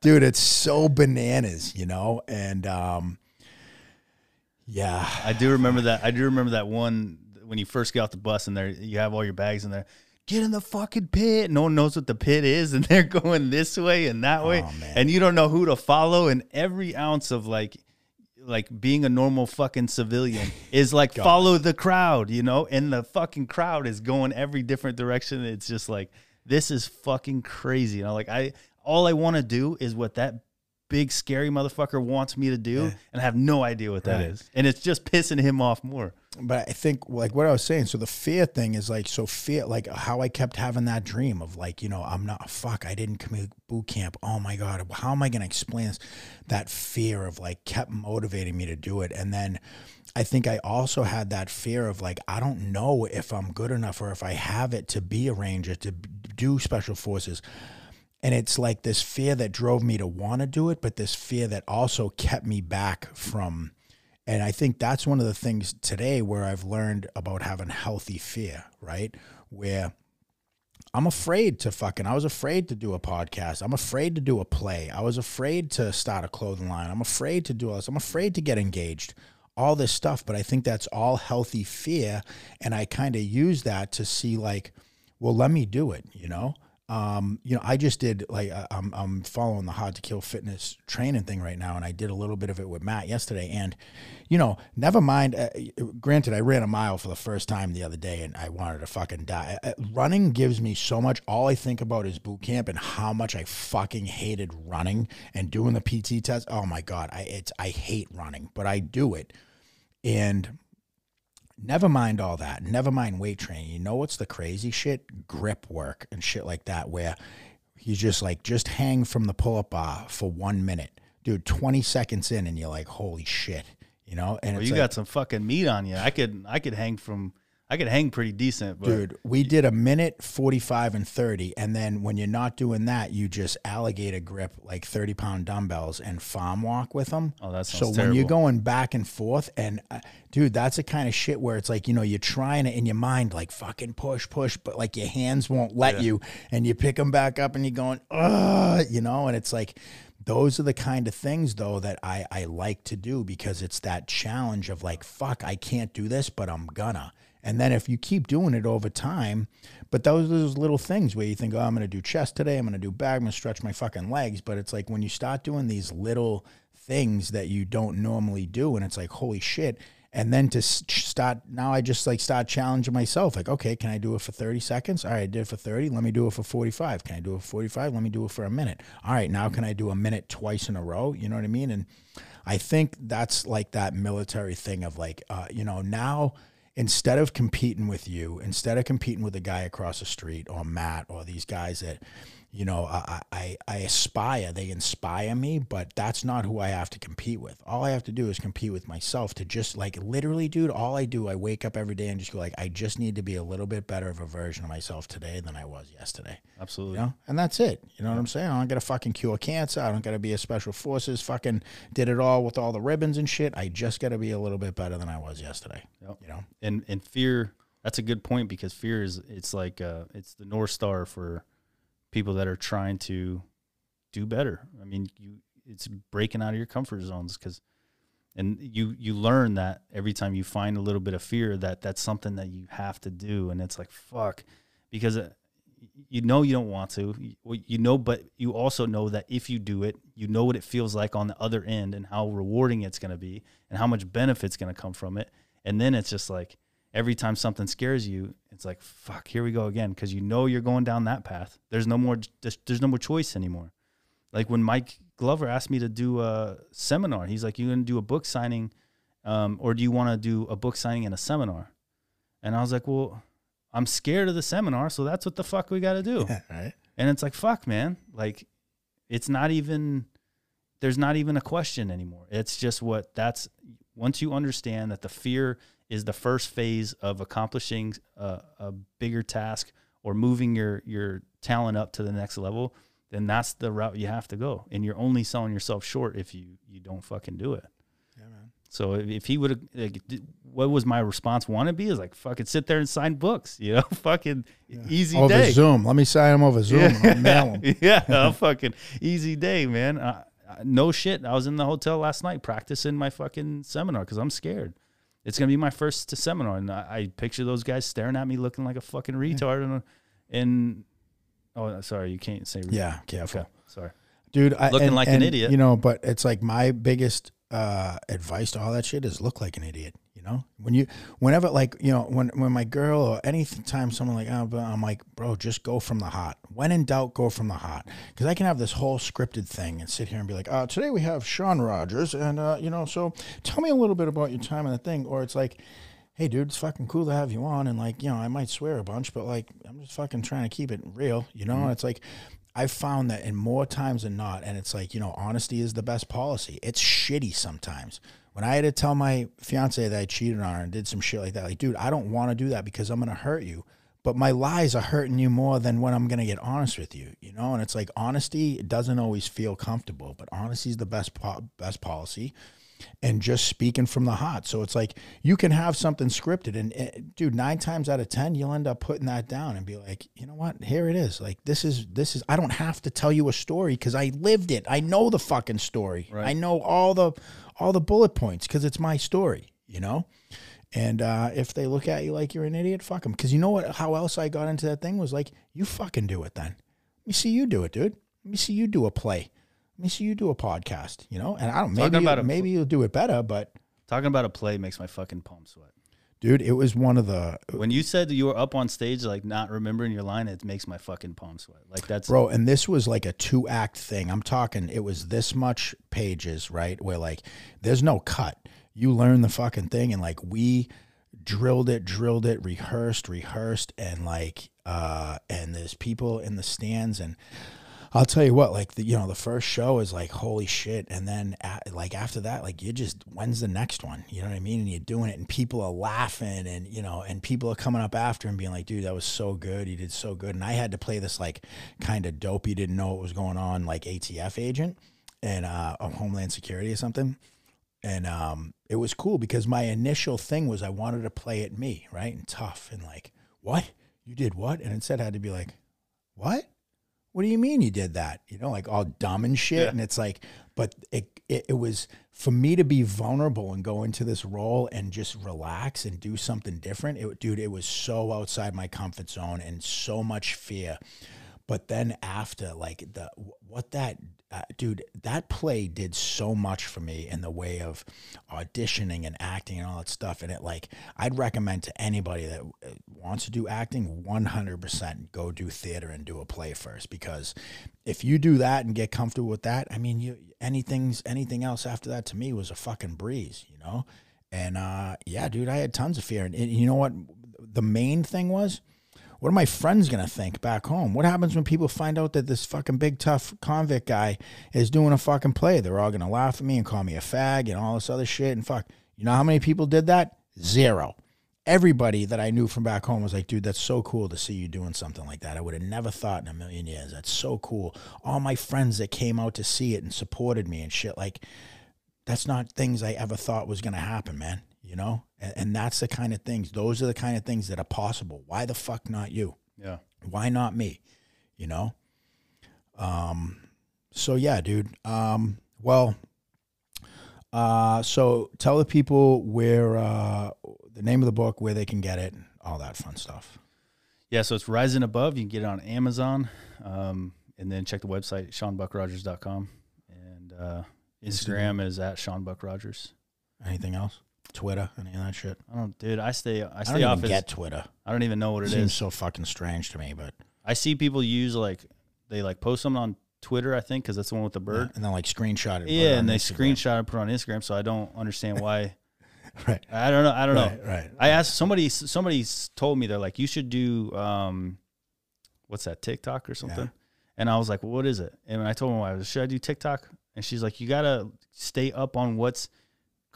Speaker 1: dude, it's so bananas, you know. And um, yeah,
Speaker 2: I do remember that. I do remember that one when you first get off the bus and there you have all your bags in there. Get in the fucking pit. No one knows what the pit is, and they're going this way and that way,
Speaker 1: Oh, man.
Speaker 2: and you don't know who to follow. And every ounce of like, like being a normal fucking civilian is like follow the crowd, you know. And the fucking crowd is going every different direction. It's just like this is fucking crazy. You know, like I all I want to do is what that big scary motherfucker wants me to do, and I have no idea what that is,
Speaker 1: Right.
Speaker 2: and it's just pissing him off more.
Speaker 1: but I think like what I was saying. So the fear thing is like so fear, like how I kept having that dream of like you know I'm not fuck. I didn't commit boot camp. Oh my god, how am I gonna explain this? That fear of like kept motivating me to do it, and then. I think I also had that fear of like I don't know if I'm good enough or if I have it to be a ranger to do special forces. And it's like this fear that drove me to want to do it, but this fear that also kept me back from and I think that's one of the things today where I've learned about having healthy fear, right? Where I'm afraid to fucking, I was afraid to do a podcast. I'm afraid to do a play. I was afraid to start a clothing line. I'm afraid to do all this. I'm afraid to get engaged, all this stuff. But I think that's all healthy fear. And I kind of use that to see, like, well, let me do it, you know? Um, you know, I just did like uh, I'm I'm following the Hard to Kill fitness training thing right now, and I did a little bit of it with Matt yesterday. And you know, never mind. Uh, granted, I ran a mile for the first time the other day, and I wanted to fucking die. Uh, running gives me so much. All I think about is boot camp and how much I fucking hated running and doing the PT test. Oh my god, I it's I hate running, but I do it, and Never mind all that. Never mind weight training. You know what's the crazy shit? Grip work and shit like that, where you just like just hang from the pull up bar for one minute, dude. Twenty seconds in, and you're like, holy shit, you know. And
Speaker 2: well, you
Speaker 1: like,
Speaker 2: got some fucking meat on you. I could I could hang from I could hang pretty decent, but
Speaker 1: dude, we did a minute 45 and 30. And then when you're not doing that, you just alligator grip like 30 pound dumbbells and farm walk with them.
Speaker 2: Oh, that's
Speaker 1: so
Speaker 2: terrible.
Speaker 1: when you're going back and forth, and uh, dude, that's the kind of shit where it's like, you know, you're trying it in your mind, like fucking push, push, but like your hands won't let
Speaker 2: Yeah.
Speaker 1: you. And you pick them back up and you're going, ugh, you know, and it's like, those are the kind of things though that I, I like to do because it's that challenge of like, fuck, I can't do this, but I'm gonna. And then if you keep doing it over time, but those are those little things where you think, oh, I'm going to do chest today, I'm going to do back, I'm going to stretch my fucking legs. But it's like when you start doing these little things that you don't normally do, and it's like, holy shit. And then to start, now I just like start challenging myself. Like, okay, can I do it for 30 seconds? All right, I did it for 30. Let me do it for 45. Can I do it for 45? Let me do it for a minute. All right, now can I do a minute twice in a row? You know what I mean? And I think that's like that military thing of like, uh, you know, now instead of competing with you, instead of competing with the guy across the street or Matt or these guys that, you know, I, I, I aspire, they inspire me, but that's not who I have to compete with. All I have to do is compete with myself to just like literally, dude, all I do, I wake up every day and just go like, I just need to be a little bit better of a version of myself today than I was yesterday.
Speaker 2: absolutely.
Speaker 1: You know, and that's it. You know what I'm saying? I don't gotta fucking cure cancer. I don't gotta be a special forces. Fucking did it all with all the ribbons and shit. I just gotta be a little bit better than I was yesterday.
Speaker 2: Yep.
Speaker 1: You know?
Speaker 2: and and fear that's a good point because fear is it's like uh it's the north star for people that are trying to do better. I mean you it's breaking out of your comfort zones because and you you learn that every time you find a little bit of fear that that's something that you have to do and it's like fuck because uh, you know you don't want to you, you know but you also know that if you do it you know what it feels like on the other end and how rewarding it's going to be and how much benefit's going to come from it. And then it's just like every time something scares you it's like fuck here we go again because you know you're going down that path there's no more there's, there's no more choice anymore like when mike glover asked me to do a seminar he's like you going to do a book signing um, or do you want to do a book signing and a seminar and i was like well i'm scared of the seminar so that's what the fuck we got to do
Speaker 1: right.
Speaker 2: and it's like, fuck, man. Like, it's not even, there's not even a question anymore. It's just what that's, once you understand that the fear is the first phase of accomplishing a, a bigger task or moving your, your talent up to the next level, then that's the route you have to go. And you're only selling yourself short if you, you don't fucking do it.
Speaker 1: Yeah, man.
Speaker 2: So if, if he would have, like, what was my response want to be? Is like, fucking sit there and sign books, you know, fucking easy day.
Speaker 1: Over
Speaker 2: day.
Speaker 1: Zoom. Let me sign them over Zoom and I'll mail them.
Speaker 2: yeah, a fucking easy day, man. Uh, uh, no shit. I was in the hotel last night practicing my fucking seminar because I'm scared. It's gonna be my first seminar, and I, I picture those guys staring at me, looking like a fucking retard. And, and oh, sorry, you can't say. retard.
Speaker 1: Yeah, careful.
Speaker 2: Okay, sorry.
Speaker 1: Dude, I,
Speaker 2: Looking
Speaker 1: and-
Speaker 2: like an idiot.
Speaker 1: You know, but it's like my biggest uh, advice to all that shit is look like an idiot. You know, when you, whenever like you know, when when my girl or any time someone like, oh, I'm like, bro, just go from the hot. When in doubt, go from the hot. Because I can have this whole scripted thing and sit here and be like, uh, today we have Sean Rogers, and uh, you know, so tell me a little bit about your time in the thing. Or it's like, hey, dude, it's fucking cool to have you on. And like, you know, I might swear a bunch, but like, I'm just fucking trying to keep it real, you know?
Speaker 2: Mm-hmm.
Speaker 1: It's like, I've found that in more times than not, and it's like, you know, honesty is the best policy. It's shitty sometimes. When I had to tell my fiance that I cheated on her and did some shit like that, like, dude, I don't want to do that because I'm going to hurt you. But my lies are hurting you more than when I'm going to get honest with you, you know? And it's like honesty it doesn't always feel comfortable, but honesty is the best po- best policy and just speaking from the heart. So it's like you can have something scripted, and uh, dude, nine times out of ten, you'll end up putting that down and be like, you know what? Here it is. Like this is this is. I don't have to tell you a story because I lived it. I know the fucking story.
Speaker 2: Right.
Speaker 1: I know all the all the bullet points because it's my story. You know. And uh, if they look at you like you're an idiot, fuck them. Because you know what? How else I got into that thing was like, you fucking do it then. Let me see you do it, dude. Let me see you do a play. Let me see you do a podcast. You know, and I don't. Maybe you,
Speaker 2: a-
Speaker 1: maybe you'll do it better, but
Speaker 2: Talking about a play makes my fucking palms sweat.
Speaker 1: dude, it was one of the
Speaker 2: When you said you were up on stage, like not remembering your line, it makes my fucking palms sweat. Like that's
Speaker 1: bro. And this was like a two act thing. I'm talking. It was this much pages, right? Where like there's no cut. You learn the fucking thing, and like we drilled it, drilled it, rehearsed, rehearsed, and like uh, and there's people in the stands and. I'll tell you what, like the you know the first show is like holy shit, and then a like after that, like you just when's the next one? You know what I mean? And you're doing it, and people are laughing, and you know, and people are coming up after and being like, "Dude, that was so good. You did so good." And I had to play this like kind of dope, dopey, didn't know what was going on, like ATF agent and uh, a Homeland Security or something. And um, it was cool because my initial thing was I wanted to play it me, right, and tough, and like, what you did what? And instead I had to be like, what? What do you mean you did that? You know, like all dumb and shit.
Speaker 2: Yeah.
Speaker 1: And it's like, but it, it, it was for me to be vulnerable and go into this role and just relax and do something different. It, dude, it was so outside my comfort zone and so much fear. But then after, like the what that uh, dude, that play did so much for me in the way of auditioning and acting and all that stuff. And it like I'd recommend to anybody that uh, wants to do acting, one hundred percent go do theater and do a play first because if you do that and get comfortable with that, I mean, you anything's anything else after that to me was a fucking breeze, you know. And uh, yeah, dude, I had tons of fear, and, and you know what? The main thing was what are my friends gonna think back home? What happens when people find out that this fucking big tough convict guy is doing a fucking play? They're all gonna laugh at me and call me a fag and all this other shit. And fuck, you know how many people did that? Zero. Everybody that I knew from back home was like, dude, that's so cool to see you doing something like that. I would have never thought in a million years. That's so cool. All my friends that came out to see it and supported me and shit, like, that's not things I ever thought was gonna happen, man. You know? And, and that's the kind of things, those are the kind of things that are possible. Why the fuck not you?
Speaker 2: yeah.
Speaker 1: why not me you know um so yeah dude um well uh so tell the people where uh the name of the book where they can get it all that fun stuff
Speaker 2: Yeah, so it's Rising Above. You can get it on Amazon. Um, and then check the website, SeanBuckRogers.com. And uh, Instagram is at Sean Buck
Speaker 1: anything else twitter any of that shit
Speaker 2: I don't, dude. I stay. I
Speaker 1: i
Speaker 2: stay
Speaker 1: don't
Speaker 2: off.
Speaker 1: even
Speaker 2: As,
Speaker 1: get twitter
Speaker 2: I don't even know what
Speaker 1: it
Speaker 2: it
Speaker 1: seems
Speaker 2: is.
Speaker 1: so fucking strange to me but
Speaker 2: I see people use like they like post something on Twitter. I think because that's the one with the bird.
Speaker 1: and then like screenshot it put it
Speaker 2: Yeah,
Speaker 1: on
Speaker 2: and they
Speaker 1: Instagram.
Speaker 2: screenshot and put it on Instagram. So I don't understand why.
Speaker 1: right
Speaker 2: I don't know. I don't know.
Speaker 1: right right
Speaker 2: I asked somebody. Somebody s- told me they're like, you should do um, what's that TikTok or something? And I was like, well, what is it? And I told my wife, should I do TikTok? And she's like, you gotta stay up on what's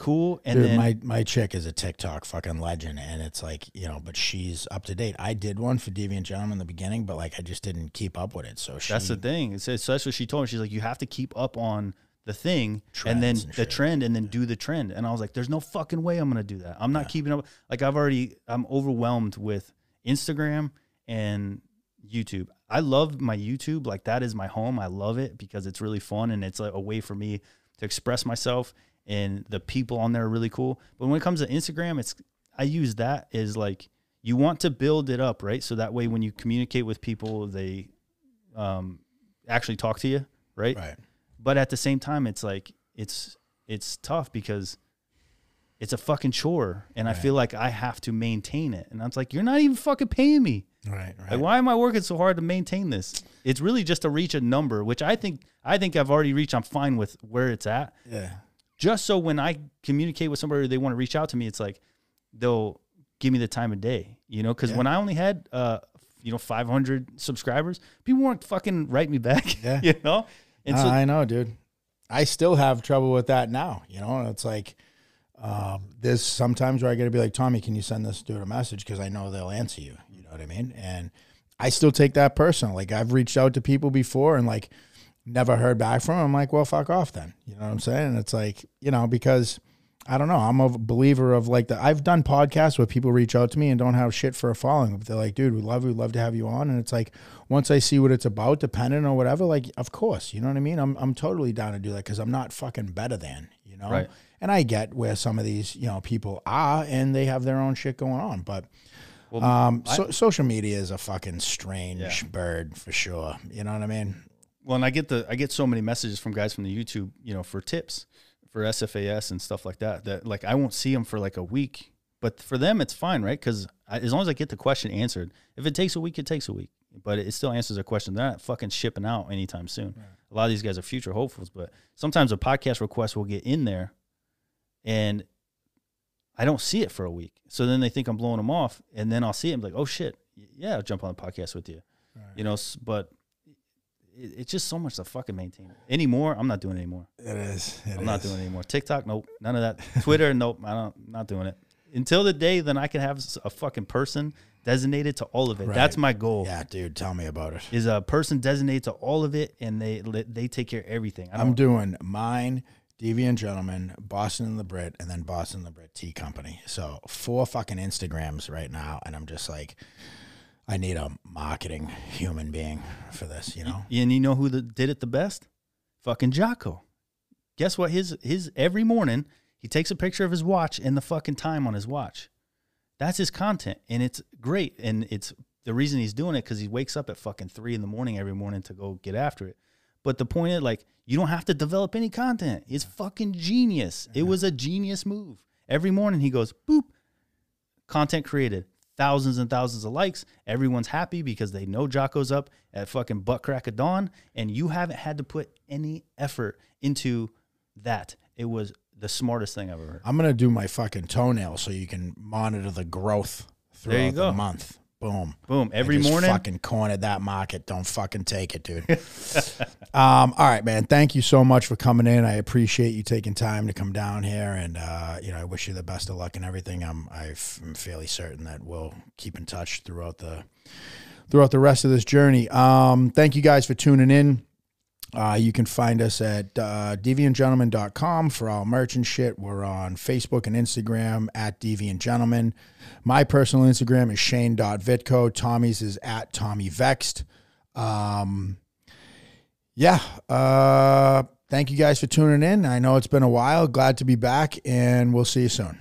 Speaker 2: cool. And
Speaker 1: Dude,
Speaker 2: then
Speaker 1: my my chick is a TikTok fucking legend, and it's like you know, but she's up to date. I did one for Deviant Gentleman in the beginning, but like I just didn't keep up with it. So she,
Speaker 2: that's the thing. It's, so that's what she told me. She's like, you have to keep up on the thing and then
Speaker 1: and
Speaker 2: the
Speaker 1: shit.
Speaker 2: trend and then do the trend. And I was like, there's no fucking way I'm gonna do that. I'm not keeping up. Like I've already, I'm overwhelmed with Instagram and YouTube. I love my YouTube. Like that is my home. I love it because it's really fun and it's like a way for me to express myself. And the people on there are really cool. But when it comes to Instagram, it's I use that as like you want to build it up, right? So that way when you communicate with people, they um, actually talk to you, right?
Speaker 1: right.
Speaker 2: But at the same time, it's like it's it's tough because it's a fucking chore, and I feel like I have to maintain it. And I'm like, you're not even fucking paying me.
Speaker 1: Right, right.
Speaker 2: Like, why am I working so hard to maintain this? It's really just to reach a number, which I think I think I've already reached. I'm fine with where it's at.
Speaker 1: yeah,
Speaker 2: Just so when I communicate with somebody, or they want to reach out to me, it's like they'll give me the time of day. You know, because
Speaker 1: Yeah.
Speaker 2: when I only had uh, you know, 500 subscribers, people weren't fucking write me back.
Speaker 1: Yeah.
Speaker 2: you know, and so
Speaker 1: I know, dude. I still have trouble with that now. You know, it's like um, there's sometimes where I got to be like, Tommy, can you send this dude a message because I know they'll answer you. You know what I mean? And I still take that personal. Like I've reached out to people before and like never heard back from him. I'm like, well, fuck off then. You know what I'm saying? And it's like, you know, because I don't know. I'm a believer of like the. I've done podcasts where people reach out to me and don't have shit for a following. But they're like, dude, we love, you, we'd love to have you on. And it's like, once I see what it's about, dependent or whatever, like, of course, you know what I mean. I'm, I'm totally down to do that because I'm not fucking better than, you know.
Speaker 2: Right.
Speaker 1: And I get where some of these, you know, people are, and they have their own shit going on. But
Speaker 2: Well,
Speaker 1: um, so, social media is a fucking strange
Speaker 2: Yeah.
Speaker 1: bird for sure. You know what I mean?
Speaker 2: Well, and I get the I get so many messages from guys from the YouTube, you know, for tips for SFAS and stuff like that. That like I won't see them for like a week, but for them it's fine, right? Because as long as I get the question answered, if it takes a week, it takes a week, but it still answers a question. They're not fucking shipping out anytime soon. A lot of these guys are future hopefuls, but sometimes a podcast request will get in there, and I don't see it for a week. So then they think I'm blowing them off, and then I'll see it and be like, oh shit, yeah, I'll jump on the podcast with you. You know, but it, it's just so much to fucking maintain. Anymore, I'm not doing it anymore.
Speaker 1: It is. It
Speaker 2: I'm not doing it anymore. TikTok, nope, none of that. Twitter, nope, I don't, not doing it. Until the day then I can have a fucking person designated to all of it.
Speaker 1: Right.
Speaker 2: That's my goal.
Speaker 1: Yeah, dude, tell me about it.
Speaker 2: Is a person designated to all of it, and they they take care of everything. I
Speaker 1: I'm doing mine, Deviant Gentleman, Boston and the Brit, and then Boston and the Brit Tea Company. So four fucking Instagrams right now, and I'm just like, I need a marketing human being for this, you know?
Speaker 2: and you know who the, did it the best? Fucking Jocko. Guess what? His his every morning he takes a picture of his watch and the fucking time on his watch. That's his content, and it's great. And it's the reason he's doing it because he wakes up at fucking three in the morning every morning to go get after it. But the point is, like, you don't have to develop any content. It's fucking genius. It mm-hmm. was a genius move. Every morning he goes, boop, content created, thousands and thousands of likes. Everyone's happy because they know Jocko's up at fucking butt crack of dawn, and you haven't had to put any effort into that. It was the smartest thing I've ever heard.
Speaker 1: I'm gonna do my fucking toenail so you can monitor the growth throughout
Speaker 2: There you
Speaker 1: the month. Boom.
Speaker 2: Boom. Every morning.
Speaker 1: fucking cornered that market. Don't fucking take it, dude. um, all right, man. Thank you so much for coming in. I appreciate you taking time to come down here, and uh, you know, I wish you the best of luck and everything. I'm I'm fairly certain that we'll keep in touch throughout the throughout the rest of this journey. Um, thank you guys for tuning in. Uh, you can find us at uh, deviantgentleman.com for all merch and shit. We're on Facebook and Instagram at Deviant Gentleman. My personal Instagram is shane.vitco. Tommy's is at Tommy Vexed. Um, yeah. Uh, thank you guys for tuning in. I know it's been a while. Glad to be back, and we'll see you soon.